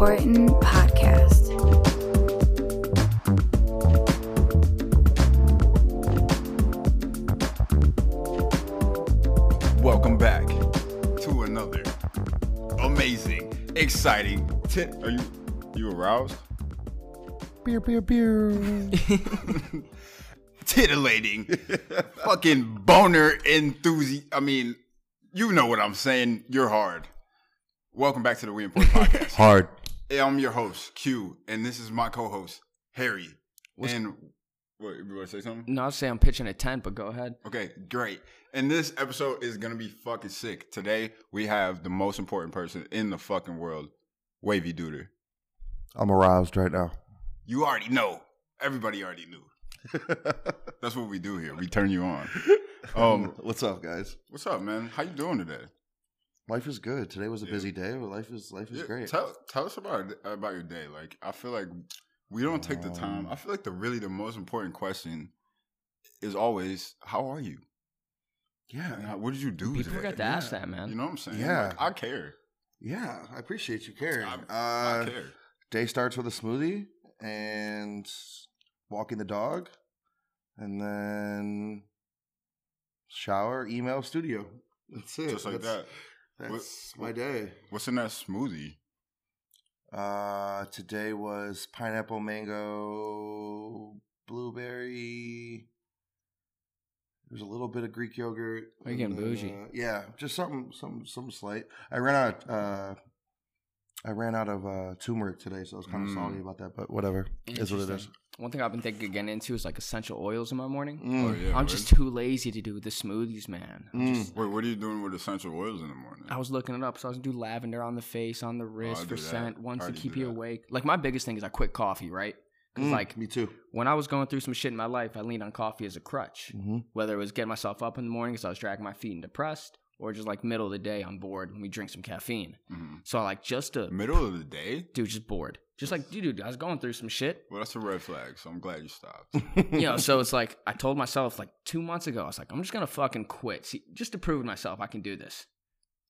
Important Podcast. Welcome back to another amazing, exciting. Tit- Are you you aroused? Beer, beer, beer. Titillating, fucking boner enthusiast. I mean, you know what I'm saying. You're hard. Welcome back to the We Important Podcast. Hard. Hey, I'm your host Q, and this is my co-host Harry. and what you want to say something? No, I'll say I'm pitching a tent, but go ahead. Okay, great. And this episode is gonna be fucking sick. Today we have the most important person in the fucking world, Wavy Duder. I'm aroused right now. You already know. Everybody already knew. That's what we do here. We turn you on. Um, What's up, guys? what's up, man? How you doing today? Life is good. Today was a Yeah. busy day, but life is life is Yeah, great. Tell tell us about about your day. Like I feel like we don't take the time. Um, I feel like the really the most important question is always how are you? Yeah, how- what did you do? People today? forget to ask that, man. You know what I'm saying? Yeah. Like, I care. yeah. I appreciate you caring. I, uh, I care. Day starts with a smoothie and walking the dog, and then shower, email, studio. That's it. Just like that's, that. That's my day. What's in that smoothie? Uh, today was pineapple, mango, blueberry. There's a little bit of Greek yogurt. Oh, you're getting and then, bougie. uh, yeah, just something, some, some slight. I ran out. Uh, I ran out of uh, turmeric today, so I was kind of Mm. salty about that. But whatever, is what it is. Interesting. One thing I've been thinking of getting into is like essential oils in my morning. Mm. Oh yeah. I'm right? just too lazy to do the smoothies, man. Mm. just- Wait, what are you doing with essential oils in the morning? I was looking it up, so I was gonna do lavender on the face, on the wrist Oh, for scent, I ones to keep you that. awake. Like my biggest thing is I quit coffee, right? Because Mm, like me too. when I was going through some shit in my life, I leaned on coffee as a crutch. hmm Whether it was getting myself up in the morning because I was dragging my feet and depressed, or just like middle of the day, I'm bored and we drink some caffeine. Mhm. So I like just to Middle of the day? dude, just bored. Just like, dude, dude, I was going through some shit. Well, that's a red flag. So I'm glad you stopped. You know, so it's like I told myself like two months ago, I was like, I'm just gonna fucking quit. See, just to prove to myself I can do this.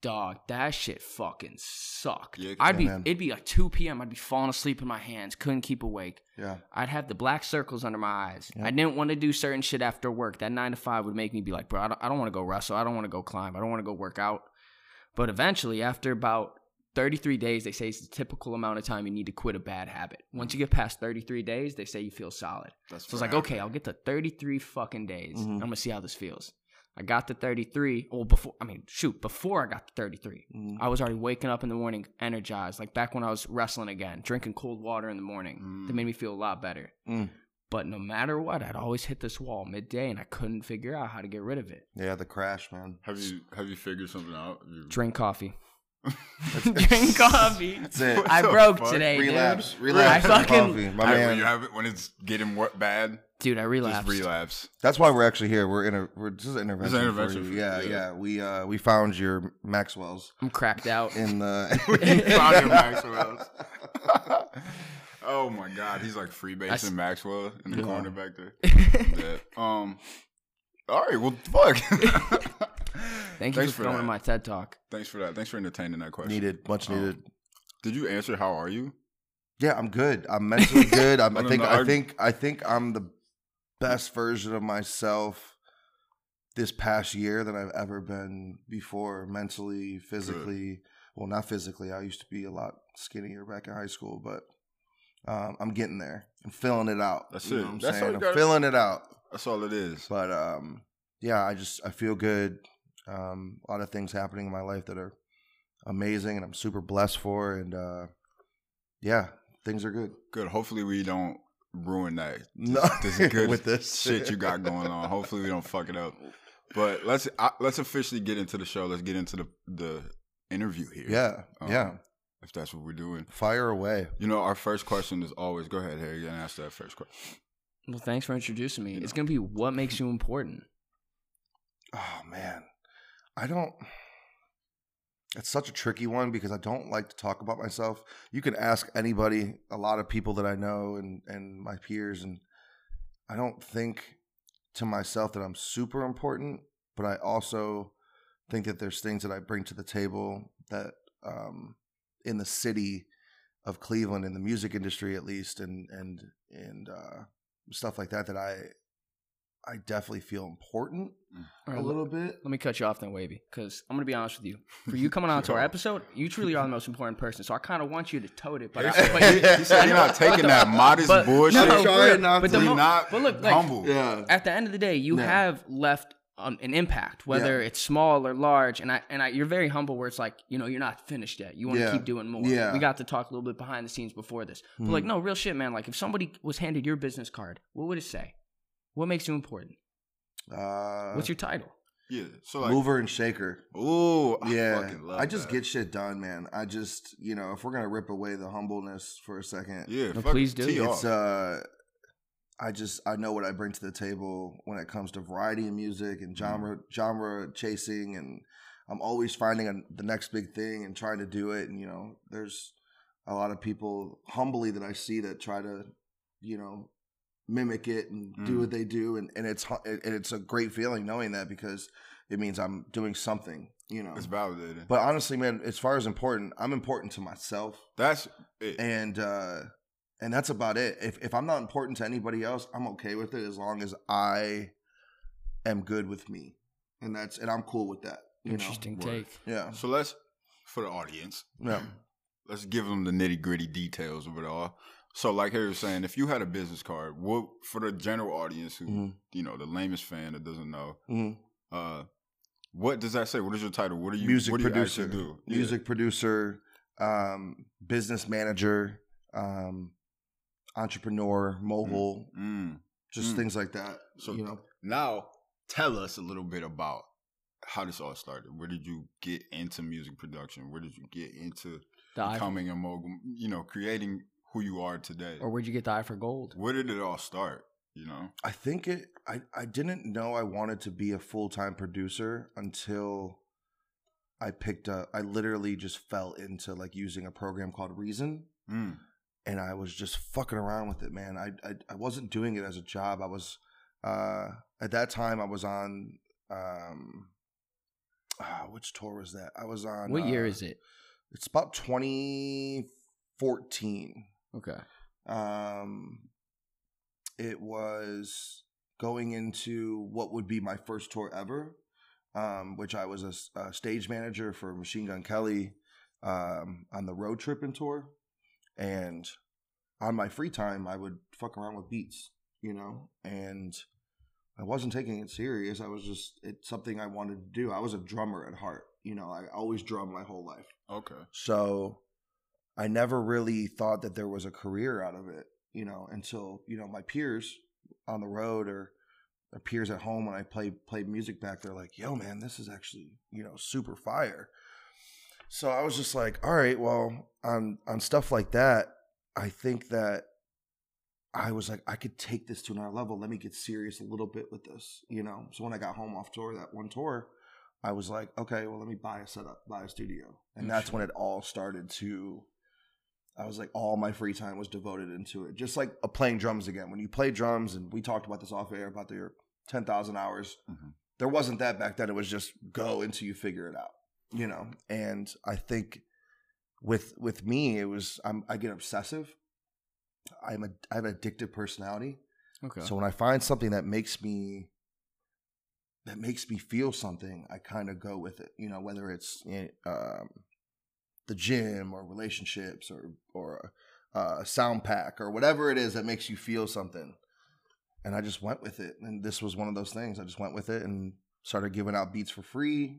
Dog, that shit fucking sucked. Yeah, I'd be man. it'd be like 2 p.m. I'd be falling asleep in my hands, couldn't keep awake. Yeah. I'd have the black circles under my eyes. Yep. I didn't want to do certain shit after work. That nine to five would make me be like, bro, I don't, I don't want to go wrestle. I don't want to go climb. I don't want to go work out. But eventually, after about 33 days, they say it's the typical amount of time you need to quit a bad habit. Once you get past 33 days, they say you feel solid. That's So it's like, okay, I'll get to 33 fucking days. Mhm. I'm gonna see how this feels. I got to 33. Well, before I mean, shoot, before I got to 33, Mhm. I was already waking up in the morning energized, like back when I was wrestling again, drinking cold water in the morning. Mm. That made me feel a lot better. Mm. But no matter what, I'd always hit this wall midday, and I couldn't figure out how to get rid of it. Yeah, the crash, man. Have you have you figured something out? You- Drink coffee. Drink coffee. That's it. I the broke fuck? today, dude. relapse, relapse. I fucking- My Hey, man. when you have it when it's getting what bad, Dude, I relapsed. just relapse. That's why we're actually here. We're in a. We're this is an intervention. An intervention for for you. you, Yeah, yeah. yeah, We uh we found your Maxwell's I'm cracked out. in the. Found your Maxwell's. oh my god, he's like I s- freebasing Maxwell in the Yeah. corner back there. Yeah. Um. All right. Well, fuck. Thank you Thanks for for coming to that. my TED talk. Thanks for that. Thanks for entertaining that question. needed, much Oh. needed. Did you answer? How are you? Yeah, I'm good. I'm mentally good. I'm, I No, no, think. no, I I- think. I think I'm the best version of myself this past year than I've ever been before. Mentally, physically. Well, not physically. I used to be a lot skinnier back in high school, but um, I'm getting there. I'm filling it out. That's You know it. what I'm That's all saying? you I'm gotta- filling it out. That's all it is. But um, yeah, I just I feel good. Um, a lot of things happening in my life that are amazing, and I'm super blessed for. And uh, yeah, things are good. Good. Hopefully, we don't ruin that. No, this good with this shit you got going on. Hopefully, we don't fuck it up. But let's uh, let's officially get into the show. Let's get into the the interview here. Yeah, Um, yeah. If that's what we're doing. Fire away. You know, our first question is always go ahead, Harry, and ask that first question. Well, thanks for introducing me. You It's know. gonna be what makes you important. Oh man, I don't. It's such a tricky one because I don't like to talk about myself. You can ask anybody, a lot of people that I know and and my peers, and I don't think to myself that I'm super important, but I also think that there's things that I bring to the table that um, in the city of Cleveland in the music industry at least and and and uh, stuff like that that I I definitely feel important All a right, little bit. Let me cut you off then, Wavy, because I'm gonna be honest with you. For you coming on to our episode, you truly are the most important person. So I kind of want you to tote it, but, He I, said, but he, he said you're not taking that modest but- bullshit. no, I'm trying not but to. the mo- not but look, like, humble. Yeah. at the end of the day, you Yeah. have left um, an impact, whether Yeah. it's small or large. And I and I, you're very humble, where it's like you know you're not finished yet. You want to Yeah. keep doing more. Yeah. We got to talk a little bit behind the scenes before this, but like Mhm. no real shit, man. Like if somebody was handed your business card, what would it say? What makes you important? Uh, What's your title? Yeah. So like, mover and shaker? ooh, I yeah, fucking love I just that. get shit done, man. I just, you know, if we're gonna rip away the humbleness for a second, Yeah, No, please do. it's uh, I just I know what I bring to the table when it comes to variety of music and genre genre chasing, and I'm always finding a, the next big thing and trying to do it. And you know, there's a lot of people humbly that I see that try to, you know, mimic it and do Mm. what they do, and and it's and it's a great feeling knowing that because it means I'm doing something, you know. it's validated. But honestly, man, as far as important, I'm important to myself, That's it. and uh, and that's about it. If if I'm not important to anybody else, I'm okay with it as long as I am good with me, and that's and I'm cool with that. You Interesting Word. take. know, yeah, So let's for the audience. yeah. Let's give them the nitty gritty details of it all. So, like Harry was saying, if you had a business card, what for the general audience who Mhm. you know the lamest fan that doesn't know, Mhm. uh, what does that say? What is your title? What do you music what do producer, actually do? Yeah. music producer, um, business manager, um, entrepreneur, mogul, Mm. just Mm. things like that. So you know, now, tell us a little bit about how this all started. Where did you get into music production? Where did you get into The becoming a mogul? You know, creating who you are today. or where'd you get the eye for gold? Where did it all start? You know, I think it. I I didn't know I wanted to be a full time producer until I picked up. I literally just fell into like using a program called Reason, mm. and I was just fucking around with it, man. I I, I wasn't doing it as a job. I was uh, at that time I was on. Um, ah, which tour was that? I was on. What year uh, is it? It's about 2014. Okay. Um, it was going into what would be my first tour ever, um, which I was a stage manager for Machine Gun Kelly um, on the road trip and tour, and on my free time I would fuck around with beats, you know, and I wasn't taking it serious. I was just it's something I wanted to do. I was a drummer at heart, you know. I always drummed my whole life. okay. So I never really thought that there was a career out of it, you know, until, you know, my peers on the road or or peers at home when I play played music back, they're like, yo man, this is actually, you know, super fire. So I was just like, all right, well, on on stuff like that, I think that I was like, I could take this to another level. Let me get serious a little bit with this, you know. So when I got home off tour, that one tour, I was like, okay, well, let me buy a setup, buy a studio, and that's when it all started to. I was like, all my free time was devoted into it, just like playing drums again. When you play drums, and we talked about this off air about your ten thousand hours, Mhm. there wasn't that back then. It was just go until you figure it out, you know. And I think with with me, it was I'm, I get obsessive. I'm a I have an addictive personality. Okay. So when I find something that makes me that makes me feel something, I kind of go with it. You know, whether it's eh, um, the gym or relationships or or a sound pack or whatever it is that makes you feel something. And I just went with it, and this was one of those things. I just went with it and started giving out beats for free.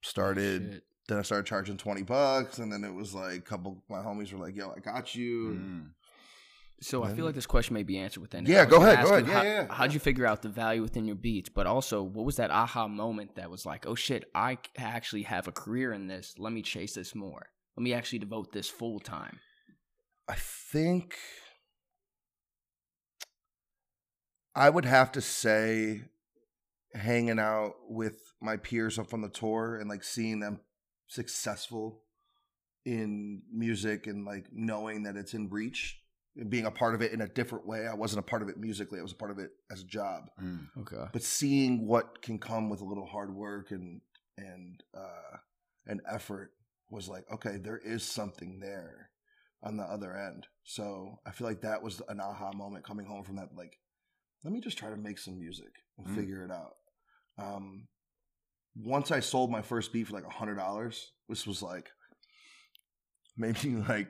Started Shit. then I started charging twenty bucks, and then it was like a couple. My homies were like, "Yo, I got you." Mm. So I feel like this question may be answered within. Yeah, go ahead, go ahead. Yeah, how, yeah, yeah. How'd you figure out the value within your beats? But also, what was that aha moment that was like, oh shit, I actually have a career in this. Let me chase this more. Let me actually devote this full time. I think I would have to say hanging out with my peers up on the tour and like seeing them successful in music and like knowing that it's in reach being a part of it in a different way. I wasn't a part of it musically, I was a part of it as a job. Mm. Okay. But seeing what can come with a little hard work and and uh and effort was like, okay, there is something there. on the other end. So I feel like that was an aha moment coming home from that. Like, let me just try to make some music and Mm. figure it out. Um, once I sold my first beat for like a hundred dollars, this was like maybe like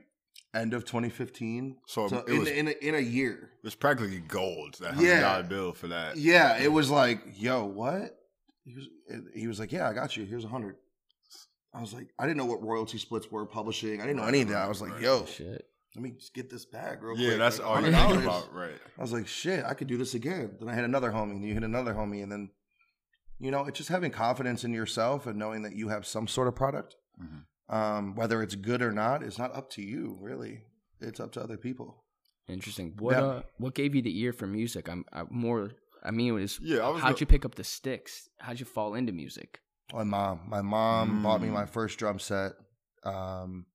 end of 2015. So So it in, was in, a, in a year. it's practically gold. That hundred Yeah. dollar bill for that. Yeah, it was like, yo, what? He was, he was like, yeah, I got you. Here's a hundred. I was like, I didn't know what royalty splits were, publishing. I didn't know any of that. I was like, yo, Shit. let me just get this bag real Yeah, quick. that's like, all you're thinking about, right? I was like, shit, I could do this again. Then I hit another homie, and you hit another homie, and then, you know, it's just having confidence in yourself and knowing that you have some sort of product. Mhm. Um, whether it's good or not, it's not up to you, really. It's up to other people. Interesting. What Yeah. uh, what gave you the ear for music? I'm, i more. I mean, it was Yeah, was. how'd go- you pick up the sticks? How'd you fall into music? My mom. My mom bought me Mm. my first drum set. Um,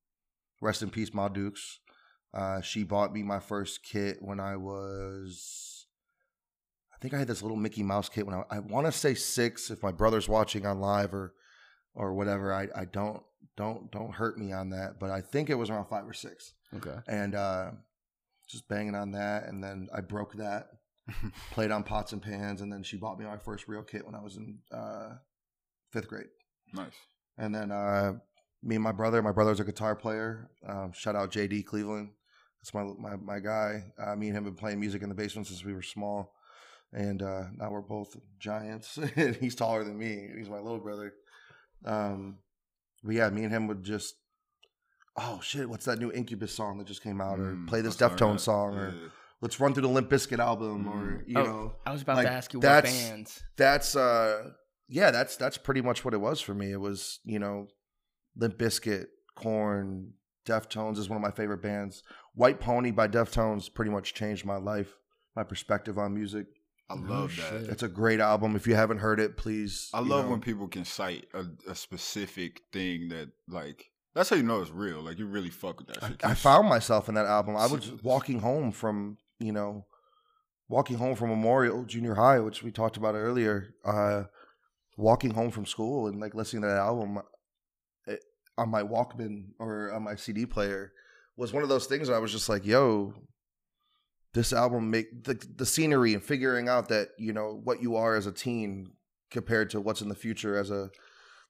rest in peace, Ma Dukes. Uh, she bought me my first kit when I was, I think I had this little Mickey Mouse kit when I, I want to say six. If my brother's watching on live or, or whatever, I, I don't, don't, don't hurt me on that. But I think it was around five or six, Okay. and uh, just banging on that, and then I broke that, played on pots and pans, and then she bought me my first real kit when I was in uh, fifth grade. nice. And then uh, me and my brother, my brother's a guitar player. Um, shout out JD Cleveland. That's my my, my guy. Uh, me and him have been playing music in the basement since we were small. And uh, now we're both giants. and he's taller than me. He's my little brother. Um, but yeah, me and him would just, oh shit, what's that new Incubus song that just came out? Or Mm, play this I saw Deftones song? Or Yeah. let's run through the Limp Bizkit album? Or, Mm. you Oh, know. I was about like, to ask you what that's- bands. that's uh yeah that's that's pretty much what it was for me it was you know limp Bizkit, Korn deftones is one of my favorite bands white pony by deftones pretty much changed my life my perspective on music I Oh, love that. shit. it's a great album if you haven't heard it please I love know. when people can cite a, a specific thing that like that's how you know it's real. Like you really fuck with that shit. I, I found myself in that album i was walking home from you know walking home from memorial junior high which we talked about earlier uh walking home from school and like listening to that album it, on my walkman or on my cd player was one of those things where i was just like yo this album make the, the scenery and figuring out that you know what you are as a teen compared to what's in the future as a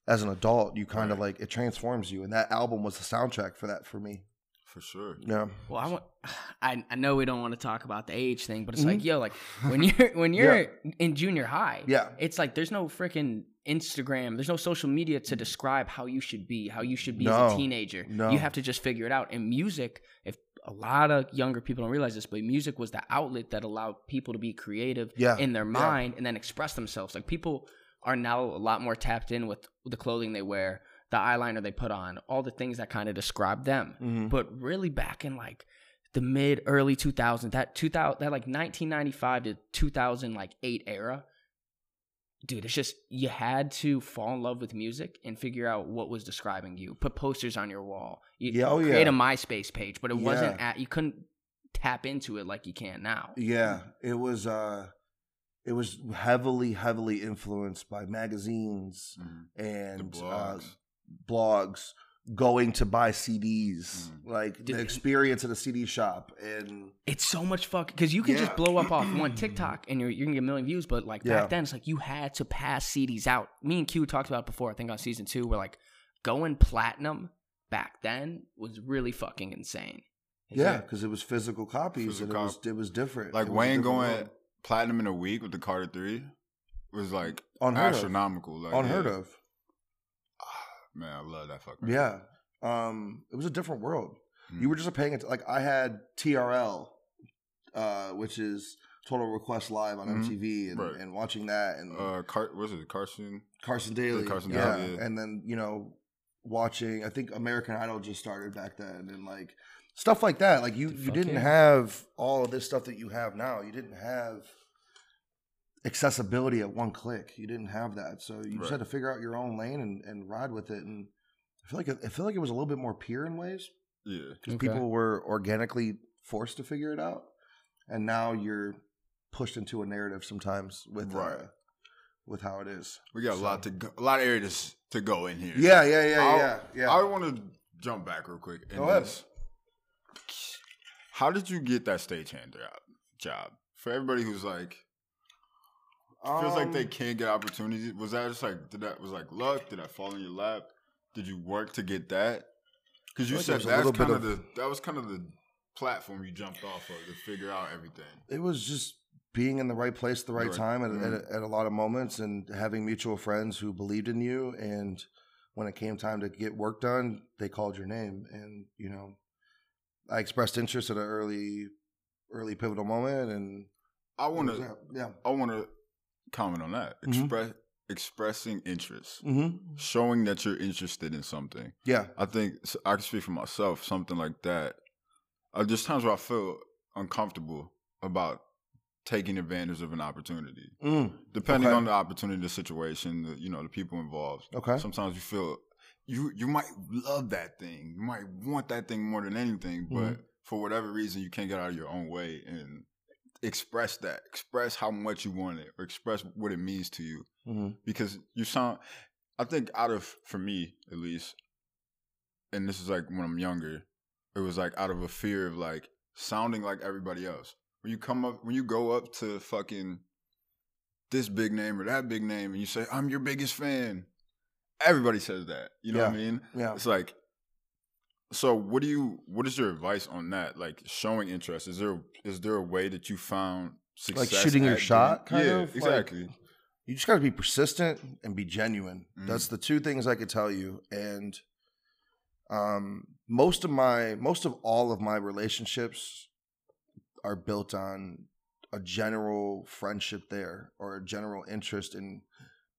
as an adult you kind of Right. like it transforms you and that album was the soundtrack for that for me for sure. yeah Well, I want. I I know we don't want to talk about the age thing, but it's Mhm. like, yo, like when you're when you're in junior high, Yeah. it's like there's no freaking Instagram, there's no social media to describe how you should be, how you should be as a teenager. No. You have to just figure it out. And music, if a lot of younger people don't realize this, but music was the outlet that allowed people to be creative Yeah. in their Yeah. mind and then express themselves. Like people are now a lot more tapped in with the clothing they wear, the eyeliner they put on, all the things that kind of describe them. Mhm. But really back in like the mid early 2000s, that 2000 that like 1995 to 2000 like 8 era, dude, it's just you had to fall in love with music and figure out what was describing you. Put posters on your wall. You Yeah, oh, create yeah. a MySpace page, but it wasn't at you couldn't tap into it like you can now. Yeah, it was uh it was heavily heavily influenced by magazines Mhm. and The uh, blogs. Blogs going to buy CDs Mhm. like Did- the experience at a CD shop and It's so much fuck because you can just blow up off one TikTok and you're you're gonna get a million views. But like Yeah. back then, it's like you had to pass CDs out. Me and Q talked about it before. I think on season two, we're like going platinum back then was really fucking insane. Is yeah because it was physical copies Physical and it was it was different Like was Wayne different going world. platinum in a week with the Carter Three was like unheard of astronomical. Like unheard yeah. of Man, I love that fucking. yeah um it was a different world Mhm. you were just paying it like I had TRL uh which is Total Request Live on Mhm. MTV and, Right. and watching that and Uh, Car- was it Carson? Carson Daly. Carson yeah. Daly, yeah. And then, you know, watching I think American Idol just started back then and like stuff like that. Like you you didn't yeah. have all of this stuff that you have now. You didn't have accessibility at one click. You didn't have that. So you just had to figure out your own lane and, and ride with it. And I feel like it, I feel like it was a little bit more pure in ways Yeah. because Okay. people were organically forced to figure it out. And now you're pushed into a narrative sometimes with Right. uh, with how it is. We got a lot to go, a lot of areas to go in here. Yeah, yeah, yeah, I'll- yeah, yeah. I want to jump back real quick. and Go ahead. just- How did you get that stagehand job? Job for everybody who's like feels like they Um, can't get opportunities. Was that just like did that was like luck? Did that fall in your lap? Did you work to get that? Because you said that's kind of of- the that was kind of the platform you jumped off of to figure out everything. it was just being in the right place at the right Right. time at, Mhm. at, at a lot of moments and having mutual friends who believed in you and when it came time to get work done they called your name and you know i expressed interest at an early early pivotal moment and I want to, yeah I want to comment on that. Express expressing interest, mm-hmm. showing that you're interested in something. yeah I think I can speak for myself. Something like that. Uh, there's times where I feel uncomfortable about taking advantage of an opportunity, mm. depending Okay. on the opportunity, the situation, the, you know, the people involved. okay Sometimes you feel you you might love that thing, you might want that thing more than anything, but Mhm. for whatever reason, you can't get out of your own way and express that. Express how much you want it, or express what it means to you. Hmm because you sound i think out of for me at least and this is like when i'm younger it was like out of a fear of like sounding like everybody else. When you come up when you go up to fucking this big name or that big name and you say i'm your biggest fan everybody says that you know what i mean? Yeah. It's like so what do you what is your advice on that like showing interest is there is there a way that you found success like shooting your shot, doing- kind yeah of, like- exactly you just got to be persistent and be genuine. Mm. That's the two things I could tell you. And um, most of my, most of all of my relationships are built on a general friendship there or a general interest in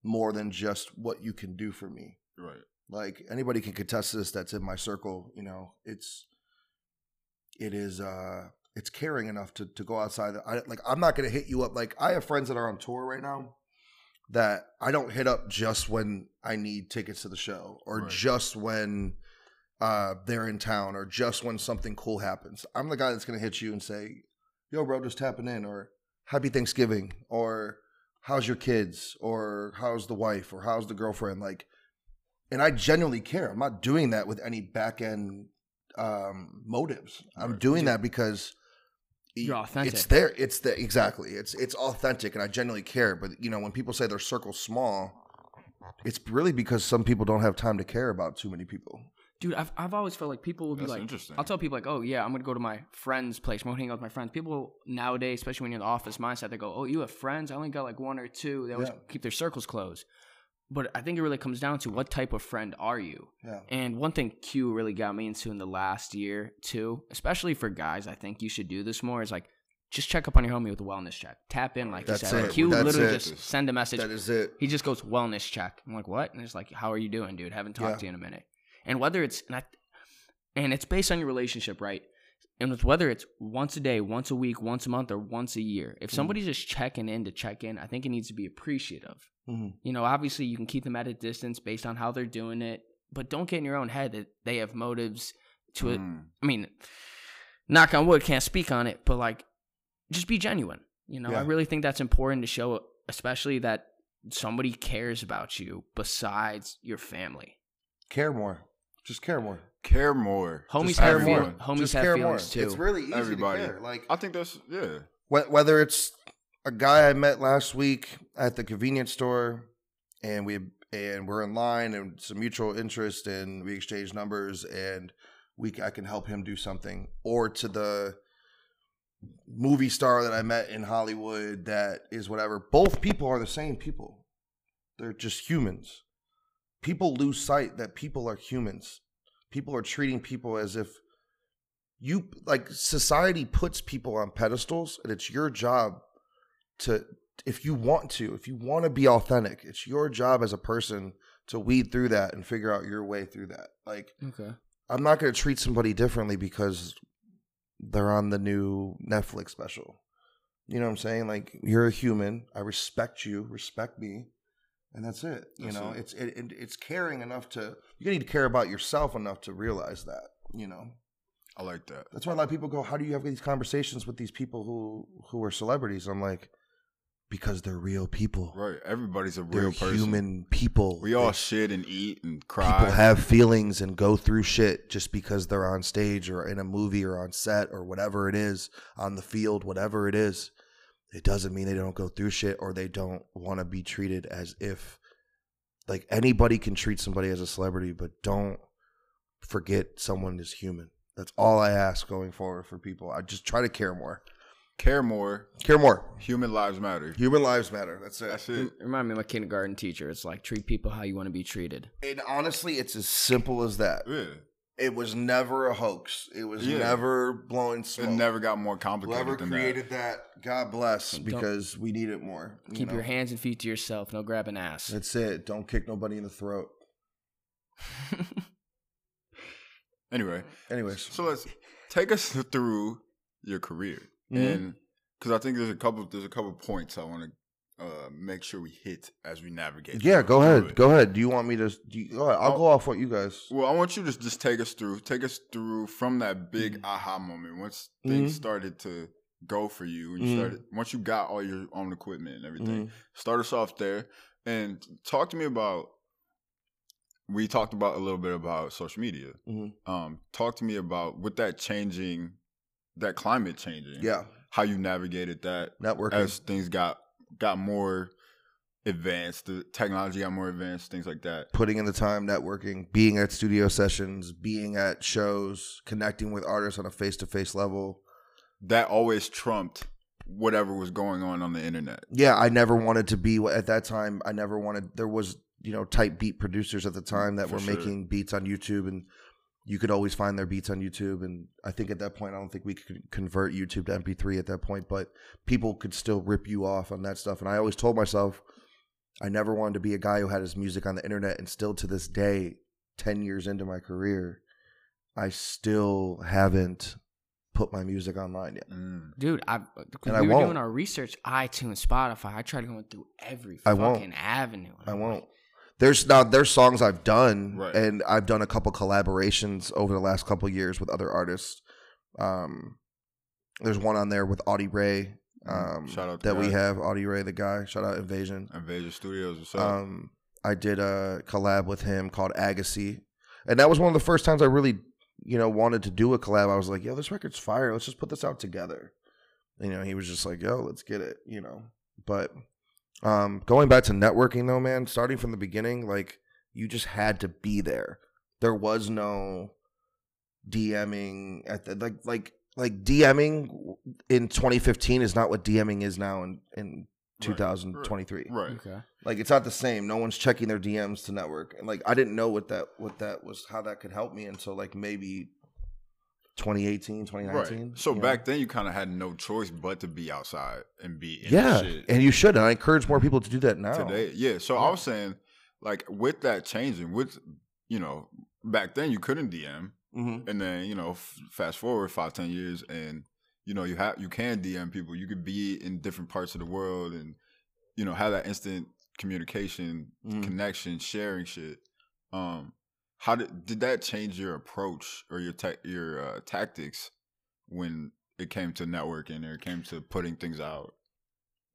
more than just what you can do for me. right Like anybody can contest this that's in my circle, you know, it's it is uh it's caring enough to to go outside. I like I'm not gonna hit you up. Like I have friends that are on tour right now that I don't hit up just when I need tickets to the show or Right. just when uh they're in town or just when something cool happens. I'm the guy that's gonna hit you and say, Yo bro, just tapping in or happy Thanksgiving or how's your kids or how's the wife or how's the girlfriend? Like and I genuinely care. I'm not doing that with any back end um, motives. I'm Right. doing that because You're authentic. It's there. It's the exactly. It's it's authentic, and I genuinely care. But you know, when people say their circle's small, it's really because some people don't have time to care about too many people. Dude, I've, I've always felt like people will be That's like, interesting. I'll tell people like, oh yeah, I'm gonna go to my friend's place. I'm gonna hang out with my friends. People nowadays, especially when you're in the office mindset, they go, oh, you have friends? I only got like one or two. They always Yeah. keep their circles closed. But I think it really comes down to what type of friend are you? Yeah. And one thing Q really got me into in the last year too, especially for guys, I think you should do this more. Is like just check up on your homie with a wellness check. Tap in, like That's you said. it. Q That's literally it. just send a message. That is it. He just goes wellness check. I'm like, what? And it's like, how are you doing, dude? Haven't talked Yeah. to you in a minute. And whether it's and, I, and it's based on your relationship, right? And with whether it's once a day, once a week, once a month, or once a year, if Mhm. somebody's just checking in to check in, I think it needs to be appreciative. Mhm. You know, obviously you can keep them at a distance based on how they're doing it, but don't get in your own head that they have motives to it. Mm. I mean, knock on wood, can't speak on it, but like, just be genuine. You know, I really think that's important to show, especially that somebody cares about you besides your family. Care more. Just care more. Care more. Homies Just have everyone. Homies Just have care feelings more. too. It's really easy Everybody. to care. Like I think that's yeah. Whether it's a guy I met last week at the convenience store, and we and we're in line and some mutual interest, and we exchange numbers, and we I can help him do something, or to the movie star that I met in Hollywood that is whatever. Both people are the same people. They're just humans. People lose sight that people are humans. People are treating people as if you like society puts people on pedestals and it's your job to if you want to if you want to be authentic it's your job as a person to weed through that and figure out your way through that like okay. i'm not going to treat somebody differently because they're on the new netflix special you know what i'm saying like you're a human i respect you respect me and that's it you That's know it. it's it, it, it's caring enough to you need to care about yourself enough to realize that you know I like that. that's why a lot of people go, "How do you have these conversations with these people who who are celebrities?" I'm like, because they're real people. Right. Everybody's a real They're person. human people. We all They- shit and eat and cry. people have feelings and go through shit just because they're on stage or in a movie or on set or whatever it is on the field whatever it is it doesn't mean they don't go through shit or they don't want to be treated as if like anybody can treat somebody as a celebrity but don't forget someone is human that's all i ask going forward for people i just try to care more Care more. care more Human lives matter. human lives matter that's it That's it. Remind me of my kindergarten teacher. It's like treat people how you want to be treated. and honestly it's as simple as that Yeah. it was never a hoax it was Yeah. never blowing smoke It never got more complicated Whoever than created that. God bless, Don't- because we need it more. you Keep know? your hands and feet to yourself. No grabbing ass. That's it. Don't kick nobody in the throat. that. Anyway, Anyways, so let's take us through your career, Mhm. and because I think there's a couple there's a couple points I want to uh, make sure we hit as we navigate. yeah, go ahead. it. Go ahead. Do you want me to? Do you, go ahead. I'll Oh. go off what you guys. Well, I want you to just take us through, take us through from that big Mm-hmm. aha moment once things Mhm. started to go for you, and you Mhm. started once you got all your own equipment and everything. Mhm. Start us off there, and talk to me about. We talked about a little bit about social media. Mhm. Um, talk to me about with that changing, that climate changing. Yeah, how you navigated that networking. as things got got more advanced, the technology got more advanced, things like that. putting in the time, networking, being at studio sessions, being at shows, connecting with artists on a face to face level. That always trumped whatever was going on on the internet. Yeah, I never wanted to be at that time. I never wanted. There was you know type beat producers at the time that For were sure. making beats on YouTube, and you could always find their beats on YouTube. And I think at that point, I don't think we could convert YouTube to MP3 at that point, but people could still rip you off on that stuff. And I always told myself, I never wanted to be a guy who had his music on the internet. And still to this day, ten years into my career, I still haven't put my music online yet. Mm. Dude, I because I we were won't. doing our research, iTunes, Spotify. I tried going through every I fucking won't. avenue. I won't. like, There's now there's songs I've done, Right. and I've done a couple collaborations over the last couple years with other artists. Um, there's one on there with Audie Ray. Um, Mm, Shout out that we have Audie Ray, the guy. Shout out Invasion. Invasion Studios, what's up? Um, I did a collab with him called Agassi, and that was one of the first times I really, you know, wanted to do a collab. I was like, "Yo, this record's fire. Let's just put this out together." You know, he was just like, "Yo, let's get it." You know, but um, going back to networking though, man, starting from the beginning, like you just had to be there. There was no DMing at the like like like DMing in 2015 is not what DMing is now in in Right, 2023. right. Okay. Like it's not the same. No one's checking their DMs to network. And like I didn't know what that what that was how that could help me until like maybe 2018, 2019. Right. So you know? back then, you kind of had no choice but to be outside and be in yeah, shit. and you should. And I encourage more people to do that now. today. Yeah. So I was saying, like, with that changing, with you know, back then you couldn't DM, Mhm. and then you know, f- fast forward five, ten years, and you know, you have you can DM people. You could be in different parts of the world, and you know, have that instant communication, Mhm. connection, sharing shit. Um, how did did that change your approach or your ta- your uh, tactics when it came to networking or it came to putting things out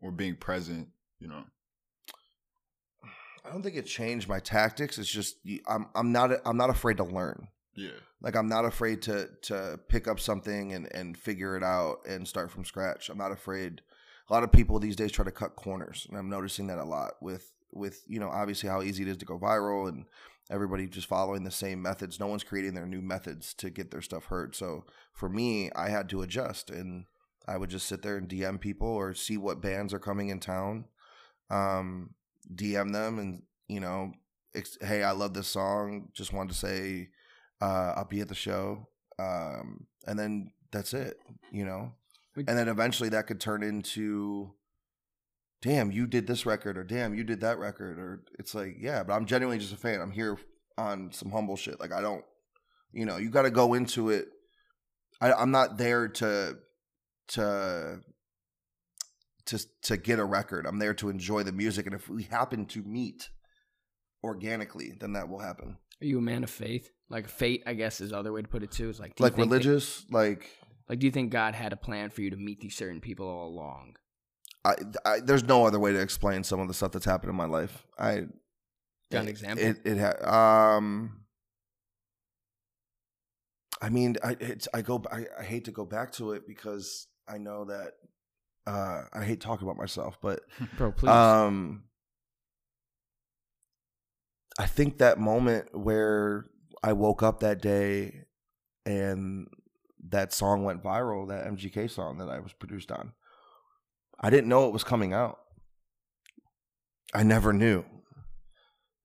or being present? You know. I don't think it changed my tactics. It's just I'm I'm not I'm not afraid to learn. Yeah. Like I'm not afraid to to pick up something and and figure it out and start from scratch. I'm not afraid. A lot of people these days try to cut corners, and I'm noticing that a lot with with you know obviously how easy it is to go viral and everybody just following the same methods. No one's creating their new methods to get their stuff heard. So for me, I had to adjust, and I would just sit there and DM people or see what bands are coming in town, um, DM them, and you know, ex- hey, I love this song. Just wanted to say uh, I'll be at the show, um, and then that's it, you know. And then eventually that could turn into, damn, you did this record, or damn, you did that record, or it's like, yeah, but I'm genuinely just a fan. I'm here on some humble shit. Like I don't, you know, you got to go into it. I, I'm not there to to to to get a record. I'm there to enjoy the music, and if we happen to meet organically, then that will happen. Are you a man of faith? Like fate, I guess, is the other way to put it too. Is like like think that- religious, like like, do you think God had a plan for you to meet these certain people all along? I, I there's no other way to explain some of the stuff that's happened in my life. I Got an it- example? It it ha- um. I mean, I it's I go I, I hate to go back to it because I know that uh I hate talking about myself, but Bro, please. um, I think that moment where I woke up that day and that song went viral, that MGK song that I was produced on. I didn't know it was coming out. I never knew.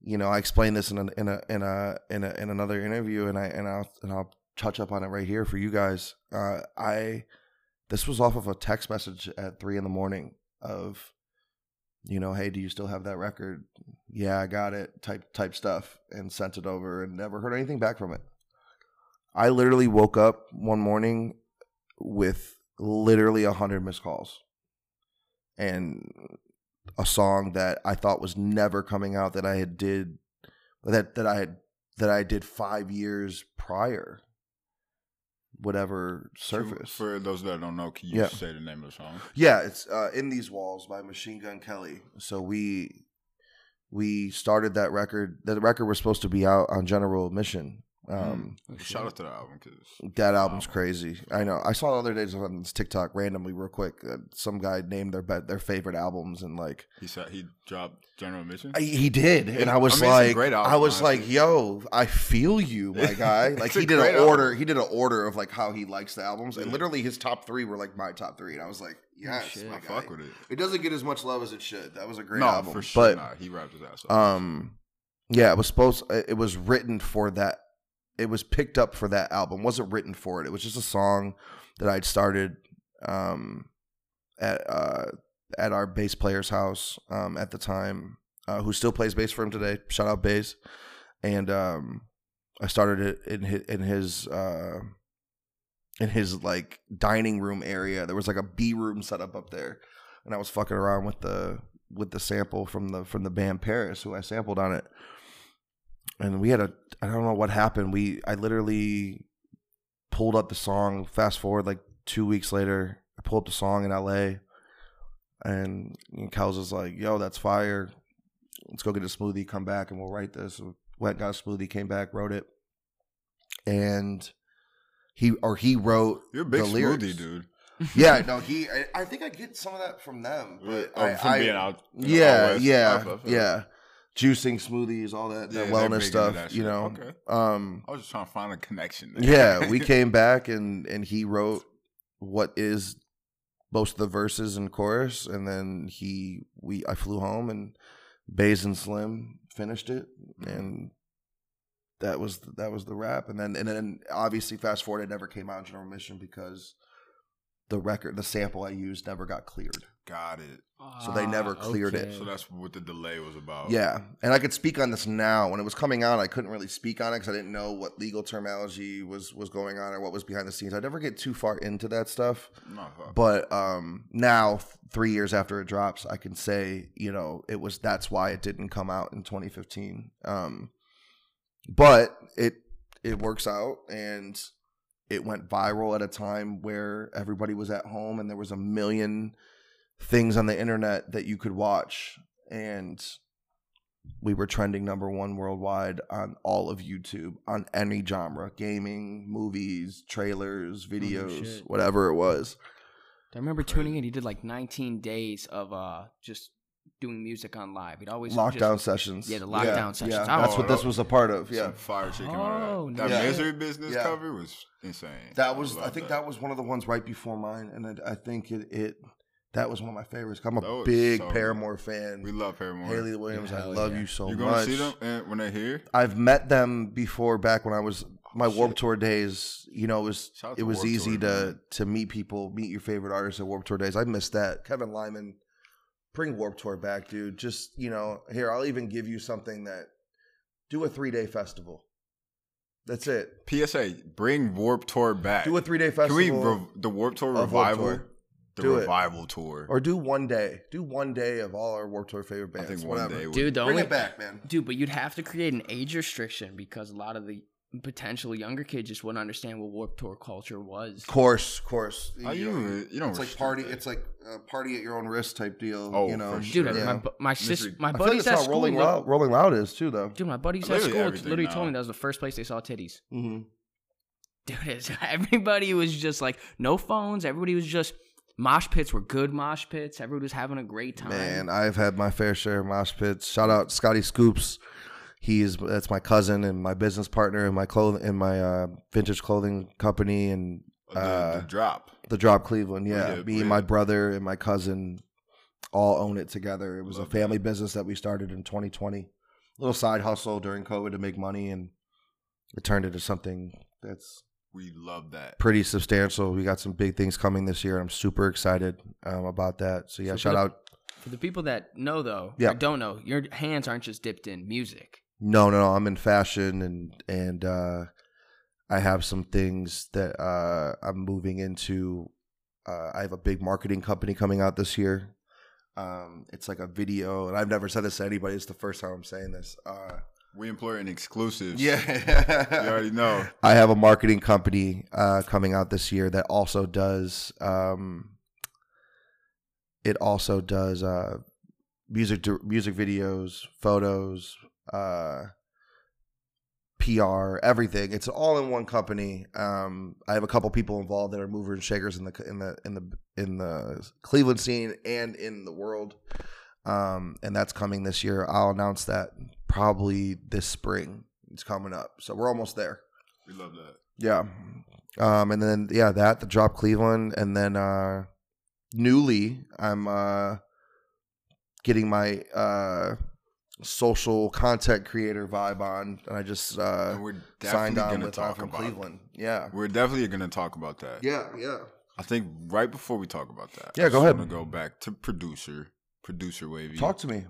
You know, I explained this in a in a in a in a in another interview, and I and I'll and I'll touch up on it right here for you guys. Uh, I this was off of a text message at three in the morning of you know, hey, do you still have that record? Yeah, I got it. Type type stuff and sent it over and never heard anything back from it. I literally woke up one morning with literally a hundred missed calls and a song that I thought was never coming out that I had did that that I had that I did five years prior. Whatever surface. For those that don't know, can you Yeah. say the name of the song? Yeah, it's uh, in these walls by Machine Gun Kelly. So we we started that record. The record was supposed to be out on General Admission. Um, Oh. Shout out to that album because That album's crazy. I know. I saw the other days on TikTok randomly, real quick. Uh, some guy named their their favorite albums, and like he said he dropped General Admission. I, he did, and I was I mean, like, great album, I was like, yo, I feel you, my guy. Like he did an order. album. He did an order of like how he likes the albums, and Yeah. literally his top three were like my top three, and I was like, yes, shit. my guy. fuck with it. It doesn't get as much love as it should. That was a great no, album, for sure. But not. He rapped his ass off. um, yeah, it was supposed. It was written for that. It was picked up for that album. Wasn't written for it. It was just a song that I'd started um, at uh, at our bass player's house um, at the time, uh, who still plays bass for him today. Shout out bass. And um, I started it in his, in his uh, in his like dining room area. There was like a B room set up up there, and I was fucking around with the with the sample from the from the band Paris, who I sampled on it. And we had a I don't know what happened. We I literally pulled up the song. Fast forward like two weeks later, I pulled up the song in L.A. And Kels was like, "Yo, that's fire. Let's go get a smoothie. Come back and we'll write this." Went got a smoothie, came back, wrote it, and he or he wrote You're a big the lyrics. smoothie dude. yeah, no, he. I, I think I get some of that from them. But Oh, I, from I- being out. you know, yeah, yeah, I feel it. yeah. Juicing smoothies, all that, Yeah, that wellness stuff. that You know. Okay. Um. I was just trying to find a connection. there. Yeah, we came back and and he wrote what is most of the verses and chorus, and then he we I flew home and Bays and Slim finished it, Mhm. and that was that was the rap. And then and then obviously fast forward, it never came out in General Admission because the record, the sample I used, never got cleared. Got it. So they never Ah, cleared it. So that's what the delay was about. Yeah, and I could speak on this now. When it was coming out, I couldn't really speak on it because I didn't know what legal terminology was was going on or what was behind the scenes. I'd never get too far into that stuff. No. But um, now, th- three years after it drops, I can say you know it was that's why it didn't come out in 2015. Um, but it it works out and it went viral at a time where everybody was at home and there was a million things on the internet that you could watch and we were trending number one worldwide on all of YouTube on any genre gaming, movies, trailers, videos, shit. whatever it was. I remember tuning in. He did like 19 days of uh just doing music on live. He'd always Lockdown just, sessions. Yeah, the lockdown sessions. Yeah, I that's what this was a part of. Yeah. Some fire shit Oh, that. That yeah. misery business Yeah. cover was insane. That was, I I love think that was one of the ones right before mine, and I, I think it, it, that was one of my favorites. I'm a big so Paramore fan. We love Paramore. Hayley Williams, I love yeah. you so you gonna much. see them when they're here? I've met them before back when I was my Oh, shit. Warp Tour days. You know, it was it was Warped easy Tour, to man. to meet people, meet your favorite artists at Warp Tour days. I missed that. Kevin Lyman, bring Warp Tour back, dude. Just you know, here I'll even give you something that do a three day festival. That's it. PSA, bring Warp Tour back. Do a three day festival. Can we rev- the Warp Tour of Warped revival? Tour. The Do it. revival tour. or do one day. Do one day of all our Warp Tour favorite I bands. think one whatever. day. Would, Dude, the Bring only it back, man. dude, but you'd have to create an age restriction because a lot of the potentially younger kids just wouldn't understand what Warp Tour culture was. Course, course. Are you? You don't. It's like party. it. It's like uh, party at your own risk type deal. Oh, you know, for Dude, sure. yeah. my bu- my sis, my I like at school. Rolling look- Loud, Rolling Loud is too, though. Dude, my buddies at school literally now. told me that was the first place they saw titties. Mm-hmm. Dude, everybody was just like no phones. Everybody was just mosh pits were good mosh pits. Everybody was having a great time. Man, I've had my fair share of mosh pits. Shout out Scotty Scoops. He's that's my cousin and my business partner in my clothing in my uh, vintage clothing company and the, uh, the drop. the Drop Cleveland. Yeah, Yeah, me yeah. and my brother and my cousin all own it together. It was Love a family business that we started in 2020. A Little side hustle during COVID to make money, and it turned into something that's We love that. pretty substantial. We got some big things coming this year. I'm super excited um, about that. So yeah, So shout the- out. For the people that know though, Yeah. or don't know, your hands aren't just dipped in music. No, no, no. I'm in fashion, and and uh, I have some things that uh, I'm moving into. Uh, I have a big marketing company coming out this year. Um, it's like a video, and I've never said this to anybody. It's the first time I'm saying this. Uh, We employ an exclusive. yeah, You already know. I have a marketing company uh, coming out this year that also does. Um, it also does uh, music music videos, photos, uh, PR, everything. It's all in one company. Um, I have a couple people involved that are movers and shakers in the in the in the in the Cleveland scene and in the world. Um, and that's coming this year. I'll announce that probably this spring. It's coming up, so we're almost there. We love that. Yeah. Um, and then yeah, that the drop Cleveland, and then uh, newly I'm uh, getting my uh, social content creator vibe on, and I just uh, we're signed on with talk from about. Cleveland. Yeah, We're definitely gonna talk about that. yeah, yeah. I think right before we talk about that, Yeah, I go ahead. go back to producer, producer wavy. Talk to me.